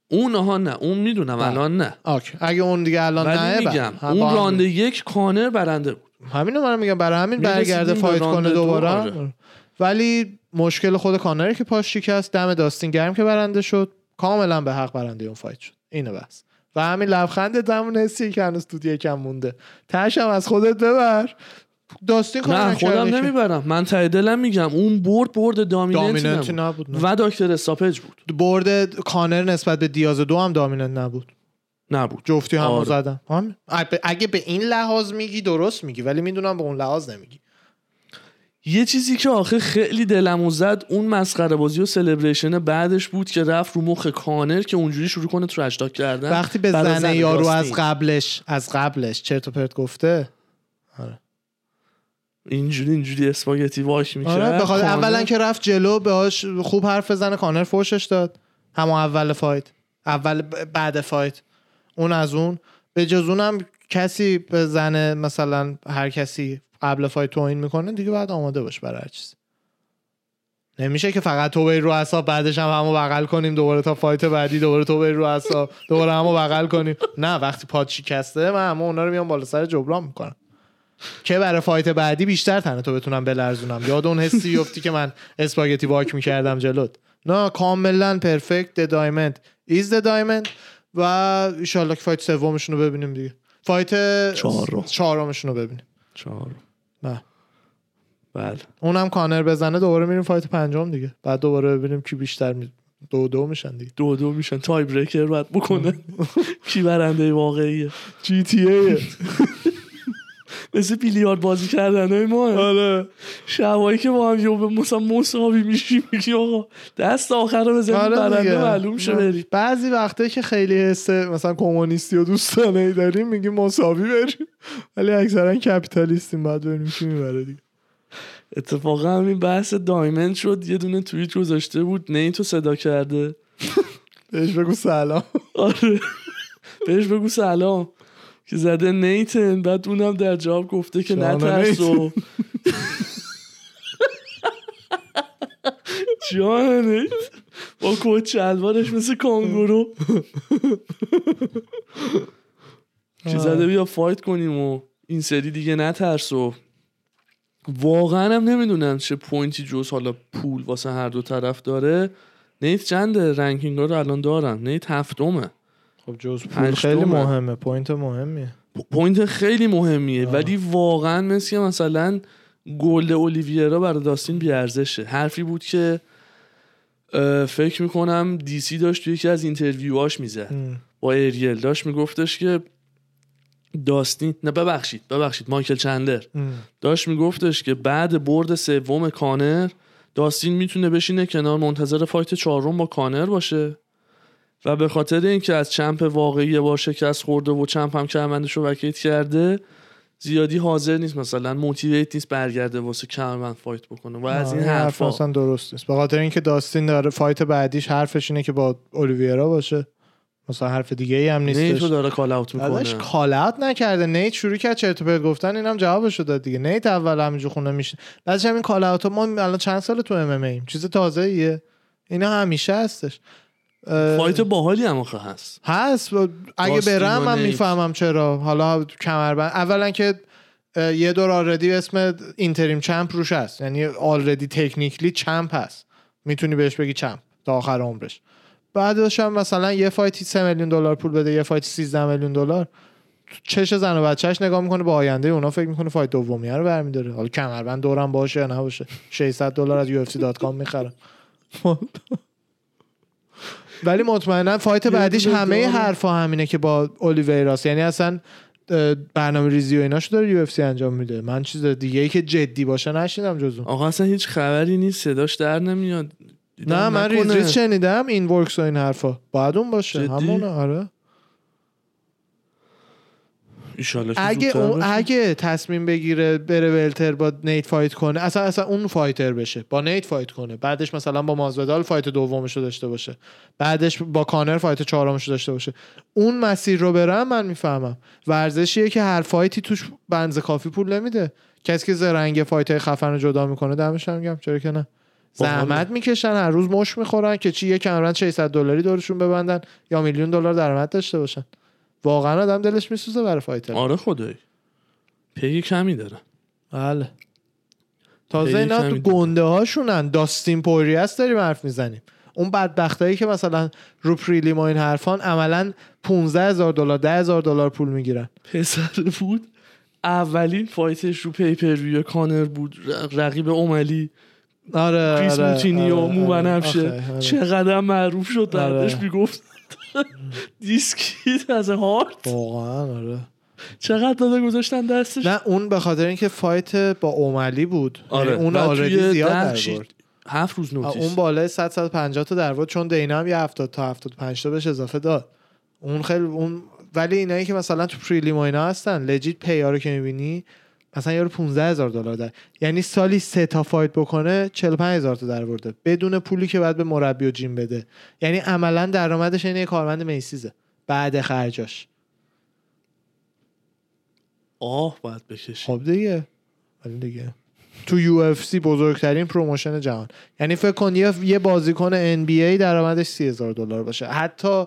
اون ها نه اون می‌دونم بله. الان نه. آک اگه اون دیگه الان نه بله. میگم هم اون راند یک کانر برنده بود. همینو من میگم برای همین برگرده فایت کنه دو، دوباره. آره. ولی مشکل خود کانره که پاش شکست دم داستین گرم که برنده شد. کاملا به حق برنده اون فایت شد. اینه بس. و همین لبخند دمون حسی که هنوز تو یکم مونده. تش هم از خودت ببر. داستین نه خودم. نمی‌برم. من ته دلم میگم. اون برد برد دامیننتی نبود. و داکتر استاپج بود. برد کانر نسبت به دیاز دو هم دامیننت نبود. نبود. جفتی هم آره. زدم؟ اگه به این لحاظ میگی درست میگی ولی می‌دونم به اون لحاظ نمیگی. یه چیزی که آخه خیلی دلمو زد اون مسخره بازی و سلبریشن بعدش بود که رفت رو مخ کانر که اونجوری شروع کنه ترش تاک کردن. وقتی به زن یارو از. قبلش از قبلش چرت و پرت گفته؟ اینجوری اینجوری اسپاگتی واش می‌کرد. آره بخاطر کانر- اولا که رفت جلو بهاش خوب حرف بزنه کانر فوشش داد. همون اول fight. اول بعد fight. اون از اون. به جز اونم کسی به زن مثلا هر کسی قبل fight توهین می‌کنه دیگه باید آماده باش برای هر چیزی نمیشه که فقط تو بری رو اعصاب بعدش هم همو بغل کنیم دوباره تا fight بعدی دوباره تو بری رو اعصاب دوباره همو بغل کنیم. نه وقتی پاد شکسته من همه اونا رو میام بالا سر جبران می‌کنم. که برای fight بعدی بیشتر تنتو بتونم بلرزونم. یاد اون حسی بیفتی که من spaghetti walk می‌کردم جلوت. نه کاملا perfect the diamond is the diamond و ایشالله که fight سومشون رو ببینیم دیگه. fight چهارم. چهارمشون رو ببینیم. چهار بله. اونم کانر بزنه دوباره میریم fight پنجم دیگه. بعد دوباره ببینیم کی بیشتر می... دو دو میشن دیگه. دو دو میشن. tie breaker باید بکنه. کی برنده واقعیه. جی تی ای. مثل بیلیارد بازی کردن ما. آره. شبایی که با هم به مثلا مساوی میشیم میگی آقا دست آخر رو بزنیم آره برنده. معلوم شه بریم. بعضی وقتا که خیلی حس مثلا کمونیستی و دوستانه ای داریم میگیم مساوی بریم. ولی اکثرا کپیتالیستیم بعد ببینیم کی می‌بره دیگه. اتفاقا همین بحث دایمند شد یه دونه توییت گذاشته بود نیتو صدا کرده. بهش بگو سلام. آره. بهش بگو سلام. که زده نیتن بعد اونم در جواب گفته که نترس و جان نیت. با کوچ شلوارش مثل کانگورو. که زده بیا فایت کنیم و این سری دیگه نترس و واقعا هم نمی‌دونم چه پوینتی جز حالا پول واسه هر دو طرف داره. نیت چنده ranking ها رو الان دارم نیت هفتمه. خب جز پول خیلی. مهمه. point مهمیه. point خیلی مهمیه. ولی واقعا مثل که مثلا gold اولیویرا برای داستین بیارزشه. حرفی بود که فکر می‌کنم DC داشت توی یکی از interview هاش می‌زد. با اریل داشت میگفتش که داستین نه ببخشید ببخشید مایکل چندلر ام. داشت میگفتش که بعد برد سوم کانر داستین می‌تونه بشینه کنار منتظر fight چهارم با کانر باشه. و به خاطر اینکه از champ واقعی با شکست خورده و champ هم کمربندش رو vacate کرده زیادی حاضر نیست مثلا motivate نیست برگرده واسه کمربند fight بکنه. و از این حرف اصلا درست نیست. به خاطر اینکه داستین داره fight بعدیش حرفش اینه که با اولیویرا باشه. مثلا حرف دیگه ای هم نیتو نیستش داره call out ازش می‌کنه call out نکرده. نیت شروع کرد چرت و پرت گفتن اینم جوابشو داد دیگه. نیت اول همینجور خونه میشه. بعدش همین call out ما الان چند سال تو MMA ایم؟ چیز تازه ایه اینا همیشه هستش. fight باحالی هم آخه هست. هست. اگه برم من نیت. می‌فهمم چرا. حالا کمربند اولا که یه دور already اسم interim champ روش هست. یعنی already technically champ هست. می‌تونی بهش بگی champ تا آخر عمرش. بعدش هم مثلا یه fight ی 3 میلیون دلار پول بده یه fight 13 میلیون دلار. چش زن و بچهش نگاه می‌کنه به آینده اونا فکر می‌کنه fight دومیه رو برمیداره. حالا کمربند دورم باشه یا نباشه. 600 دلار از UFC.com می‌خرم. ولی مطمئنا fight بعدیش همه. حرفا همینه که با اولیویراس یعنی اصلا برنامه ریزی و ایناشو داره یو انجام میده. من چیز دیگه ای که جدی باشه نشیدم جز اون آقا اصلا هیچ خبری نیست. صداش در نمیاد. نه من ریز. ریز شنیدم این ورکس و این حرفا. باید اون باشه جدی؟ همونه آره. اگه اون. اگه تصمیم بگیره بره welter با نیت fight کنه اصلا اصلا اون fighter بشه با نیت fight کنه. بعدش مثلا با مازودال fight دومش رو داشته باشه. بعدش با کانر fight چهارمش رو داشته باشه. اون مسیر رو برم من می‌فهمم. ورزشیه که هر fight ی توش به اندازه کافی پول نمیده. کسی که زرنگ fight خفن رو جدا می‌کنه دمش هم گرم چرا که نه؟ زحمت می‌کشن هر روز مشت می‌خورن که چی یه کمربند 600 دلاری دورشون ببندن یا میلیون دلار درآمد داشته باشن. واقعا آدم دلش میسوزه برای fighter. آره خدایی. pay کمی داره بله. تازه اینا تو گنده هاشونن داستین پوریاس داریم حرف می‌زنیم. اون بدبختایی که مثلا رو prelim و این حرفان عملا 15 هزار دلار 10 هزار دلار پول می‌گیرن. پسر بود. اولین fight ش رو pay-per-view کانر بود. رقیب اوملی. آره کریس آره، موتینیو آره، مو آره. بنفشه آخه، آره. چقدر معروف شد آره. بعدش می‌گفت. this kid has heart. واقعا آره. چقدر داده گذاشتن دستش؟ نه اون به خاطر اینکه fight با اوملی بود. آره. یعنی اون بعد توی زیاد در برد. هفت روز notice. اون بالای 100 150 تا در بود چون دانا هم یه 70 تا 75 تا بهش اضافه داد. اون خیلی اون ولی اینایی که مثلا تو prelim و اینا هستن legit pay ها رو که می‌بینی مثلا یارو 15 هزار دلار در یعنی سالی سه تا fight بکنه 45 هزار تا در برده بدون پولی که بعد به مربی و gym بده. یعنی عملا درآمدش اینه یه کارمند میسیزه. بعد خرجاش. آه باید بکشی. خب دیگه. ولی دیگه. تو UFC بزرگترین promotion جهان. یعنی فکر کن یه یه بازیکن NBA درآمدش سی هزار دلار باشه. حتی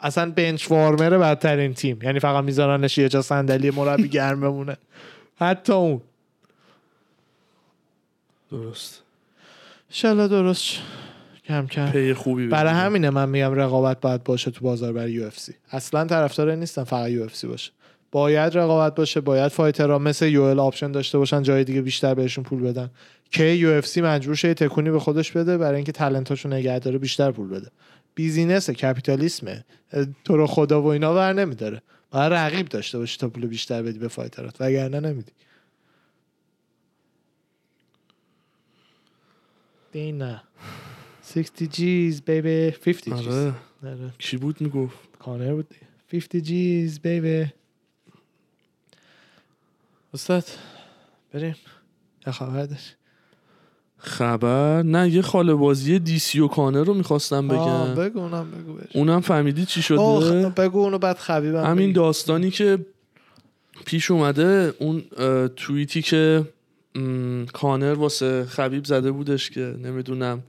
اصلا bench warmer بدترین تیم. یعنی فقط میذارنش یه جا صندلی مربی گرم بمونه. حتی اون. درست. انشالله درست. کم کم. pay خوبی برای بگیری. همینه من میگم رقابت باید باشه تو بازار برای UFC. اصلا طرفدار نیستم فقط UFC باشه. باید رقابت باشه باید fighter ها مثل یو ال آپشن داشته باشن جای دیگه بیشتر بهشون پول بدن. که UFC مجبور شه تکونی به خودش بده برای اینکه talent اشو نگه داره بیشتر پول بده. business capitalism ه. تو رو خدا و اینا ور نمیداره. باید رقیب داشته باشی تا پول بیشتر بدی به fighter ات. وگرنه نمیدی. دینا 60 G's baby 50 G's آره. آره. کی بود می‌گفت؟ کانر بود دیگه. 50 G's baby استاد بریم. یه داشت. خبر؟ نه یه خاله بازی دیسی و کانر رو می‌خواستم بگم. بگو اونم بگو اونم فهمیدی چی شده؟ بگو اونو بعد خبیبم همین بگو. داستانی که پیش اومده اون توییتی که م، کانر واسه خبیب زده بودش که نمی‌دونم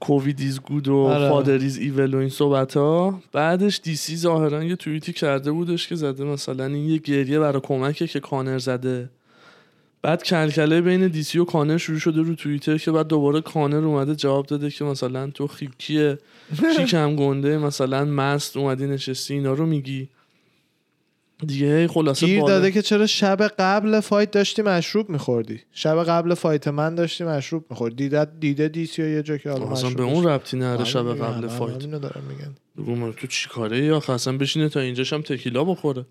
Covid is good و آره. father is evil و این صحبت ها بعدش دیسی ظاهرا یه توییتی کرده بودش که زده مثلا این یه گریه برای کمکه که کانر زده. بعد کلکله بین دیسی و کانر شروع شده رو توییتر که بعد دوباره کانر اومده جواب داده که مثلا تو خیکیه شیکم گنده مثلا مست اومدی نشستی اینا رو میگی. دیگه خلاصه گیر داده که چرا شب قبل fight داشتی مشروب میخوردی؟ شب قبل fight من داشتی مشروب میخوردی. دیده دیده دیسی یه جا که اصلا مشروب به اون. ربطی نره شب همین قبل fight. من تو چی کاره یا اصلا بشینه تا اینجاش هم تکیلا بخوره.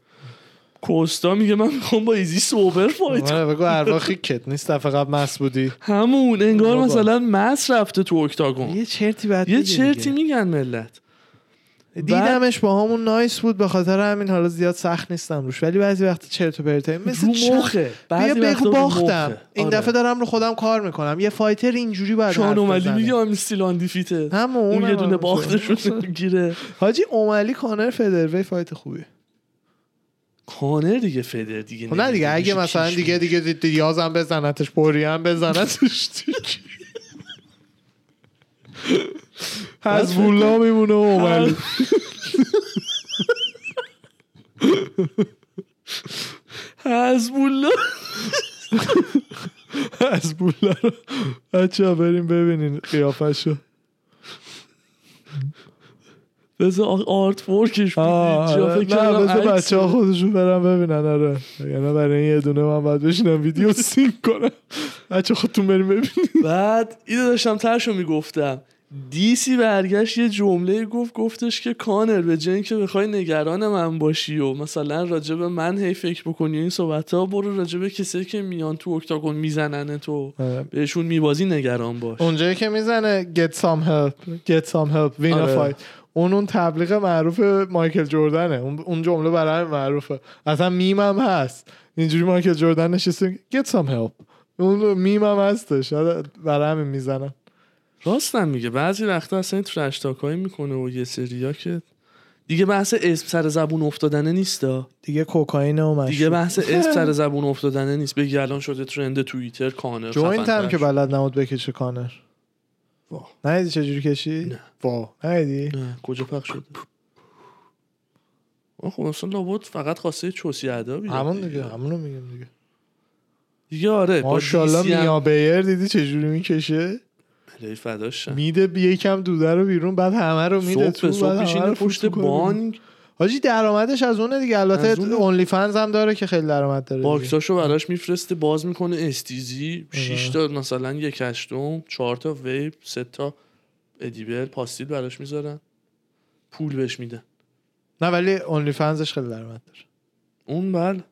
کوستا میگه من می‌خوام با ایزی sober fight آره بگو ارواخی کت نیست دفعه قبل مست بودی. همون انگار بابا. مثلا مست رفته تو octagon. یه چرتی بعد یه چرتی. میگن ملت. دیدمش با همون nice بود به خاطر همین حالا زیاد سخت نیستم روش. ولی بعضی وقت چرت و پرتایی مثل رو مخه. بیا بگو باختم. این آره. دفعه دارم رو خودم کار می‌کنم. یه fighter اینجوری باید شان حرف اومدی. میگه I'm still undefeated همون اون یه دونه باختشون گیره حاجی اوملی کانر featherweight fight خوبیه. کانر دیگه feather دیگه خب نه دیگه اگه مثلا دیگه دیگه دی- دیازم بزنتش پوری هم بزنتش دیگه. حزبالله میمونه و اوملی حزب الله حزبالله رو بچه ها بریم ببینین قیافشو بذار آرت ورکش بود اینجا آره. نه بذار بچه ها خودشون برن ببینن آره. یعنی برای این یه دونه من باید بشینم ویدیو سینک کنم. بچه خودتون بریم ببینین بعد اینو داشتم ترشو می‌گفتم. دیسی برگشت یه جمله گفت گفتش که کانر به جای که بخوای نگران من باشی و مثلا راجب من هی فکر بکنی این صحبت ها برو راجب کسی که میان تو اکتاگون می‌زنن تو. آره. بهشون میبازی نگران باش. اونجایی که می‌زنه get some help get some help win a آره. fight. اون اون تبلیغ معروف مایکل جردنه اون اون جمله برای معروفه. اصلا میم هم هست. اینجوری مایکل جردن نشسته. Get some help. اون میم هم هستش. برای همین می‌زنن. راستم میگه. بعضی وقتا اصلا این trash talk ایی می‌کنه و یه سریا که دیگه بحث اسم سر زبون افتادنه نیستا دیگه کوکائین و مشروب. دیگه بحث اسم سر زبون افتادنه نیست. بگی الان شده trend توییتر کانر joint هم که. بلد نبود بکشه کانر. واه. ندیدی چجوری کشید؟ نه. وا ندیدی؟ نه کجا پخش شده آه، خب اصلا لابد فقط خواسته چوسی ادا بیاد همون دیگه همونو میگم دیگه دیگه آره ماشاءالله هم- میا بیر دیدی چجوری می‌کشه الهی فداش شم. میده یکم دوده رو بیرون بعد همه رو میده تو بعد میشینه همه رو پشت. بانک حاجی درآمدش از اونه دیگه البته. اونلی فنز هم داره که خیلی درآمد داره. باکساشو براش میفرسته باز می‌کنه استیزی آره. 6 تا مثلا یک هشتم 4 تا ویپ 3 تا edible پاستیل براش می‌ذارن پول بهش میده نه ولی OnlyFans ش خیلی درآمد داره اون بله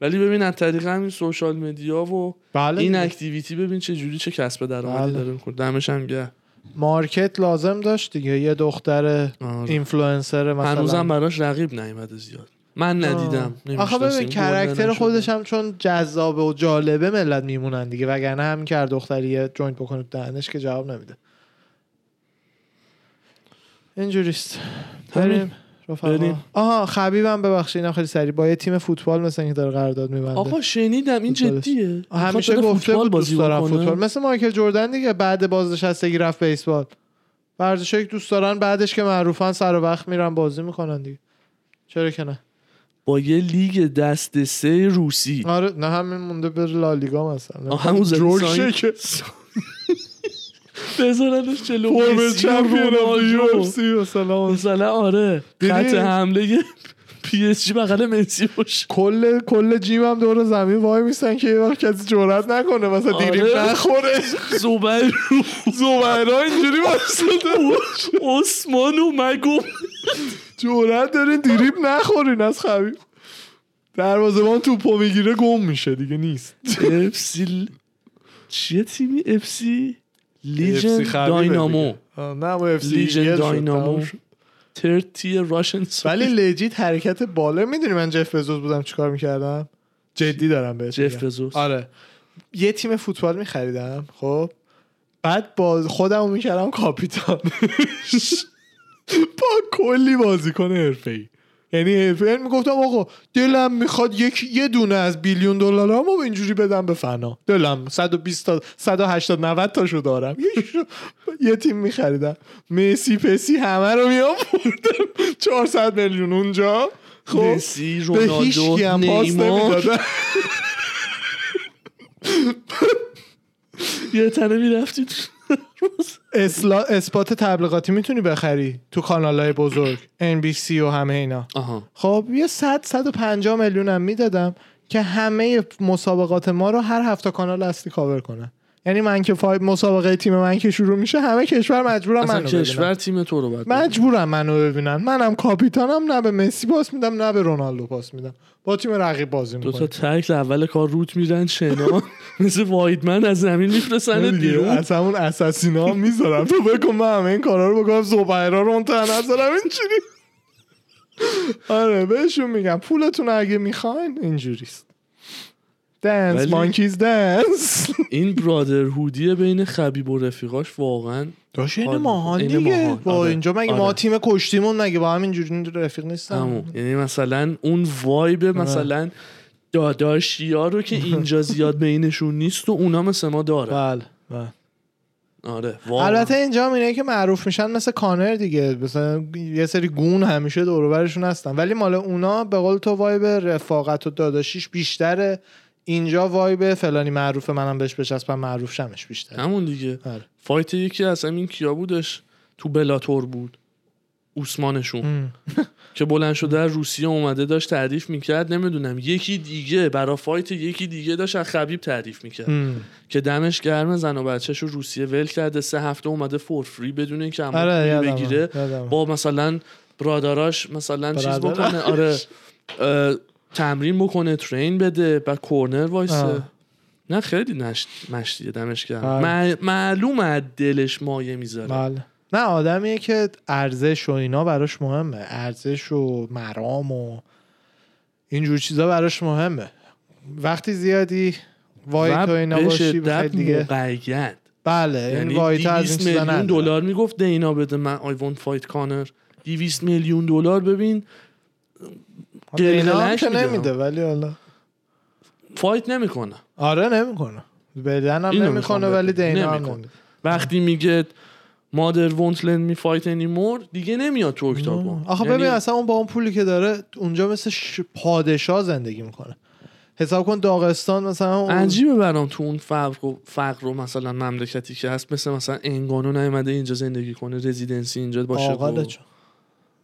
ولی ببین از طریق همین social media و بله این. activity ببین چه جوری چه کسب درآمدی بله. داره می‌کنه دمش هم گرم market لازم داشت دیگه. یه دختر. اینفلوئنسر مثلا. هنوزم براش رقیب نیومده زیاد. من ندیدم. آخه ببین character خودش. هم چون جذابه و جالبه ملت میمونن دیگه. وگرنه همین که هر دختری جوینت بکنه دهنش که جواب نمیده. اینجوریست. بریم. رفقا. آها خبیبم ببخشید اینم خیلی سریع. با یه تیم فوتبال مثل اینکه داره قرارداد میبنده. آقا شنیدم این فوتبالش. جدیه. همیشه گفته بود دوست دارم. فوتبال. مثل مایکل جردن دیگه بعد بازنشستگی رفت بیسبال. ورزشایی که دوست دارن بعدش که معروفن سر و وقت میرن بازی می‌کنن دیگه. چرا که نه؟ با یه لیگ دست سه روسی. آره نه همین مونده بره لالیگا مثلا. همون زدی جوک ساین. شه که بذارنش جلو. فورمل مسی رونالدو. مثلا. مثلا آره؟ خط حمله پی اس جی بغل مسی باشه. کل کل جیم هم دور زمین وای میستن که یه وقت کسی جرئت نکنه. مثلا آره. دیریم نخوره. زبر زبرا اینجوری واسطه عثمان و مگو. جرأت دارین دیریب نخورین از خبیر. دروازه‌بان توپو می‌گیره گم میشه. دیگه نیست. FC چیه تیمی؟ FC؟ لیژن داینامو نه با FC لیژن داینامو third tier Russian ولی legit حرکت بالا می‌دونی من جف بزوس بودم چیکار می‌کردم؟ جدی دارم بهت جف. بزوس. آره. یه تیم فوتبال میخریدم خب. بعد با خودمو می‌کردم کاپیتان با کلی بازیکن حرفه ای یعنی یعنی می‌گفتم آقا دلم می‌خواد یک یه دونه از billion دلارامو اینجوری بدم به فنا. دلم 120 تا 180 90 تاشو دارم. یه تیم میخریدم. مسی پسی همه رو میآوردم. 400 میلیون اونجا. خب مسی به هیچ رونالدو کی هم پاس نیمار. یه تنه می‌رفتی اسلا... اثبات تبلیغاتی می‌تونی بخری تو کانال های بزرگ NBC و همه اینا. آها. خب یه 100 150 میلیون هم می‌دادم که همه مسابقات ما رو هر هفته کانال اصلی کاور کنن. یعنی من که فای... مسابقه تیم من که شروع میشه همه کشور مجبورم منو کشور ببینن تیم تو رو باید مجبورم منو ببینن. منم کاپیتانم نه به مسی پاس میدم نه به رونالدو پاس میدم. با تیم رقیب بازی دو تا تکل اول کار روت میرن شنا. مثل وایدمن از زمین میفرستن بیرون. از همون اساسینا هم می‌ذارم. تو بکن من همه این کارا رو بکنم زبیرا رو اون تن نذارم اینجوری آره بهشون میگم. پولتون اگه می‌خواین اینجوریست. دنس مانکیز دنس این برادرهودی بین خبیب و رفیقاش واقعا داشت این آره، ماهان دیگه. ماهان، با آره، اینجا مگه آره. ما تیم کشتیمون مگه با همینجوری رفیق نیستن. همون. یعنی مثلا اون وایب مثلا داداشی ها رو که اینجا زیاد بینشون نیست و اونا مثل ما داره. بله بله. آره. البته اینجا اینه که معروف میشن مثل کانر دیگه. مثلا یه سری گون همیشه دور برشون هستن. ولی مال اونا به قول تو وایب رفاقت و داداشیش بیشتره. اینجا vibe فلانی معروفه منم بهش بچسبم معروف شمش بیشتر همون دیگه آره. fight یکی از همین کیا بودش تو بلاتور بود اوسمانشون. که بلند شده از روسیه اومده داشت تعریف می‌کرد نمی‌دونم یکی دیگه برا fight یکی دیگه داشت از خبیب تعریف می‌کرد. که دمش گرم زن و بچهش رو روسیه ول کرده سه هفته اومده for free بدون اینکه اما آره بگیره. با مثلا برادراش مثلا چیز. بکنه آره تمرین بکنه train بده بعد corner وایسه. نه خیلی مشتیه دمش گرم. آره. مع- معلومه از دلش مایه می‌ذاره. بله. نه آدمیه که ارزش و اینا براش مهمه. ارزش و مرام و اینجور چیزا براش مهمه. وقتی زیادی وایت و اینا باشی دیگه مقید بله این یعنی وایت از این 200 چیزا میلیون. دلار می‌گفت دینا بده من I want fight Conor 200 میلیون دلار ببین دینا هم که میده. نمیده ولی حالا. fight نمی‌کنه. آره نمی‌کنه. بدن هم نمی‌کنه ولی. دینا هم. نمیده. وقتی میگه mother won't let me fight anymore دیگه نمیاد تو octagon. آخه یعنی ببین اصلا اون با اون پولی که داره اونجا مثل ش- پادشاه زندگی می‌کنه. حساب کن داغستان مثلا اون- عجیبه برام تو اون فقر و, فقر و مثلا مملکتی که هست. مثل مثلا انگانو نیومده اینجا زندگی کنه residency اینجا باشه آقاله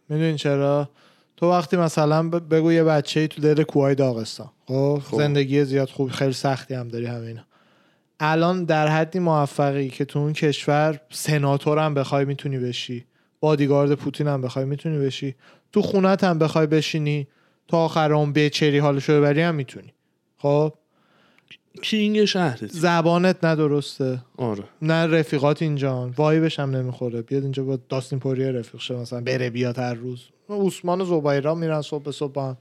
و- چرا؟ تو وقتی مثلا بگو یه بچه ای تو دل کوههای داغستان خب خب. زندگی زیاد خوب خیلی سختی هم داری همینا الان در حدی موفقی که تو اون کشور سناتور هم بخوای می‌تونی بشی بادیگارد پوتین هم بخوای می‌تونی بشی تو خونت هم بخوای بشینی تا آخر اون بچری حالشو ببری هم می‌تونی خب کینگ شهرت. زبانت ندرسته آره. نه رفیقات اینجا. وایبش هم نمی‌خوره. بیاد اینجا با داستین پوریه رفیق شه مثلا بره بیاد هر روز. عثمان و زبیرا میرن صبح به صبح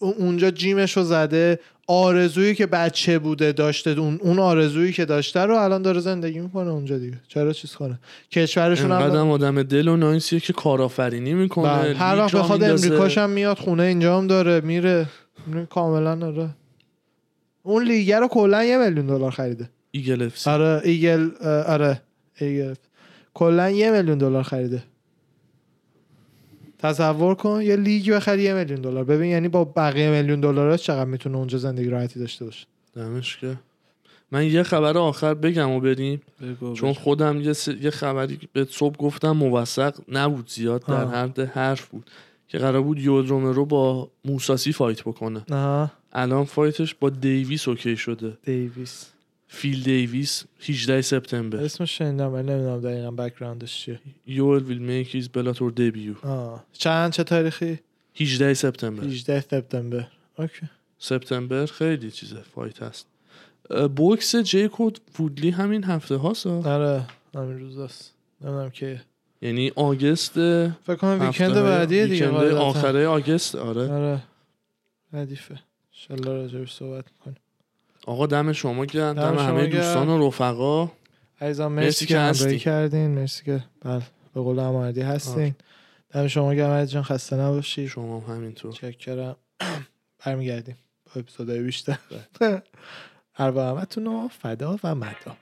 اونجا gym ش رو زده. آرزویی که بچه بوده داشته اون اون آرزویی که داشته رو الان داره زندگی می‌کنه اونجا دیگه. چرا چیز کنه؟ کشورشون هم آدم دل و nice یه که کارآفرینی می‌کنه. بله. هر وقت بخواد امریکاش هم میاد خونه اینجا هم داره میره. کاملا آره. اون لیگ رو کلا یه میلیون دلار خریده. Eagle FC. آره Eagle آره Eagle کلا یه میلیون دلار خریده. تصور کن یه لیگ بخری یه میلیون دلار. ببین یعنی با بقیه میلیون دلاراش چقدر می‌تونه اونجا زندگی راحتی داشته باشه. دمش که من یه خبر آخر بگم و بریم. چون خودم یه, س- یه خبری به صبح گفتم موثق نبود زیاد در آه. حد حرف بود. که قرار بود یوئل رومرو با موساسی fight بکنه. نه الان fight ش با دیویس OK شده. دیویس. فیل دیویس 18 سپتامبر. اسمش شنیدم ولی نمی‌دونم دقیقا background ش چیه. Yoel will make his Bellator debut. آه. چند؟ چه تاریخی؟ 18 سپتامبر. 18 سپتامبر. OK. سپتامبر خیلی چیزه fight هست. بوکس جیک و وودلی همین هفته هاست؟ ها. آره همین روزاست نمی‌دونم که یعنی August فکر کنم weekend بعدیه دیگه. آخره August آره. آره. ردیفه. انشالله راجبش صحبت می‌کنیم. آقا دم شما گرم دم دم شما همه گرم. دوستان و رفقا. عزیزم مرسی مرسی که. همراهی کردین مرسی که بله به قول امردی هستین. دم شما گرم جان خسته نباشی. شما هم همینطور. چکرم برمیگردیم با اپیزودهای بیشتر. هر همتون رو فدا و مدا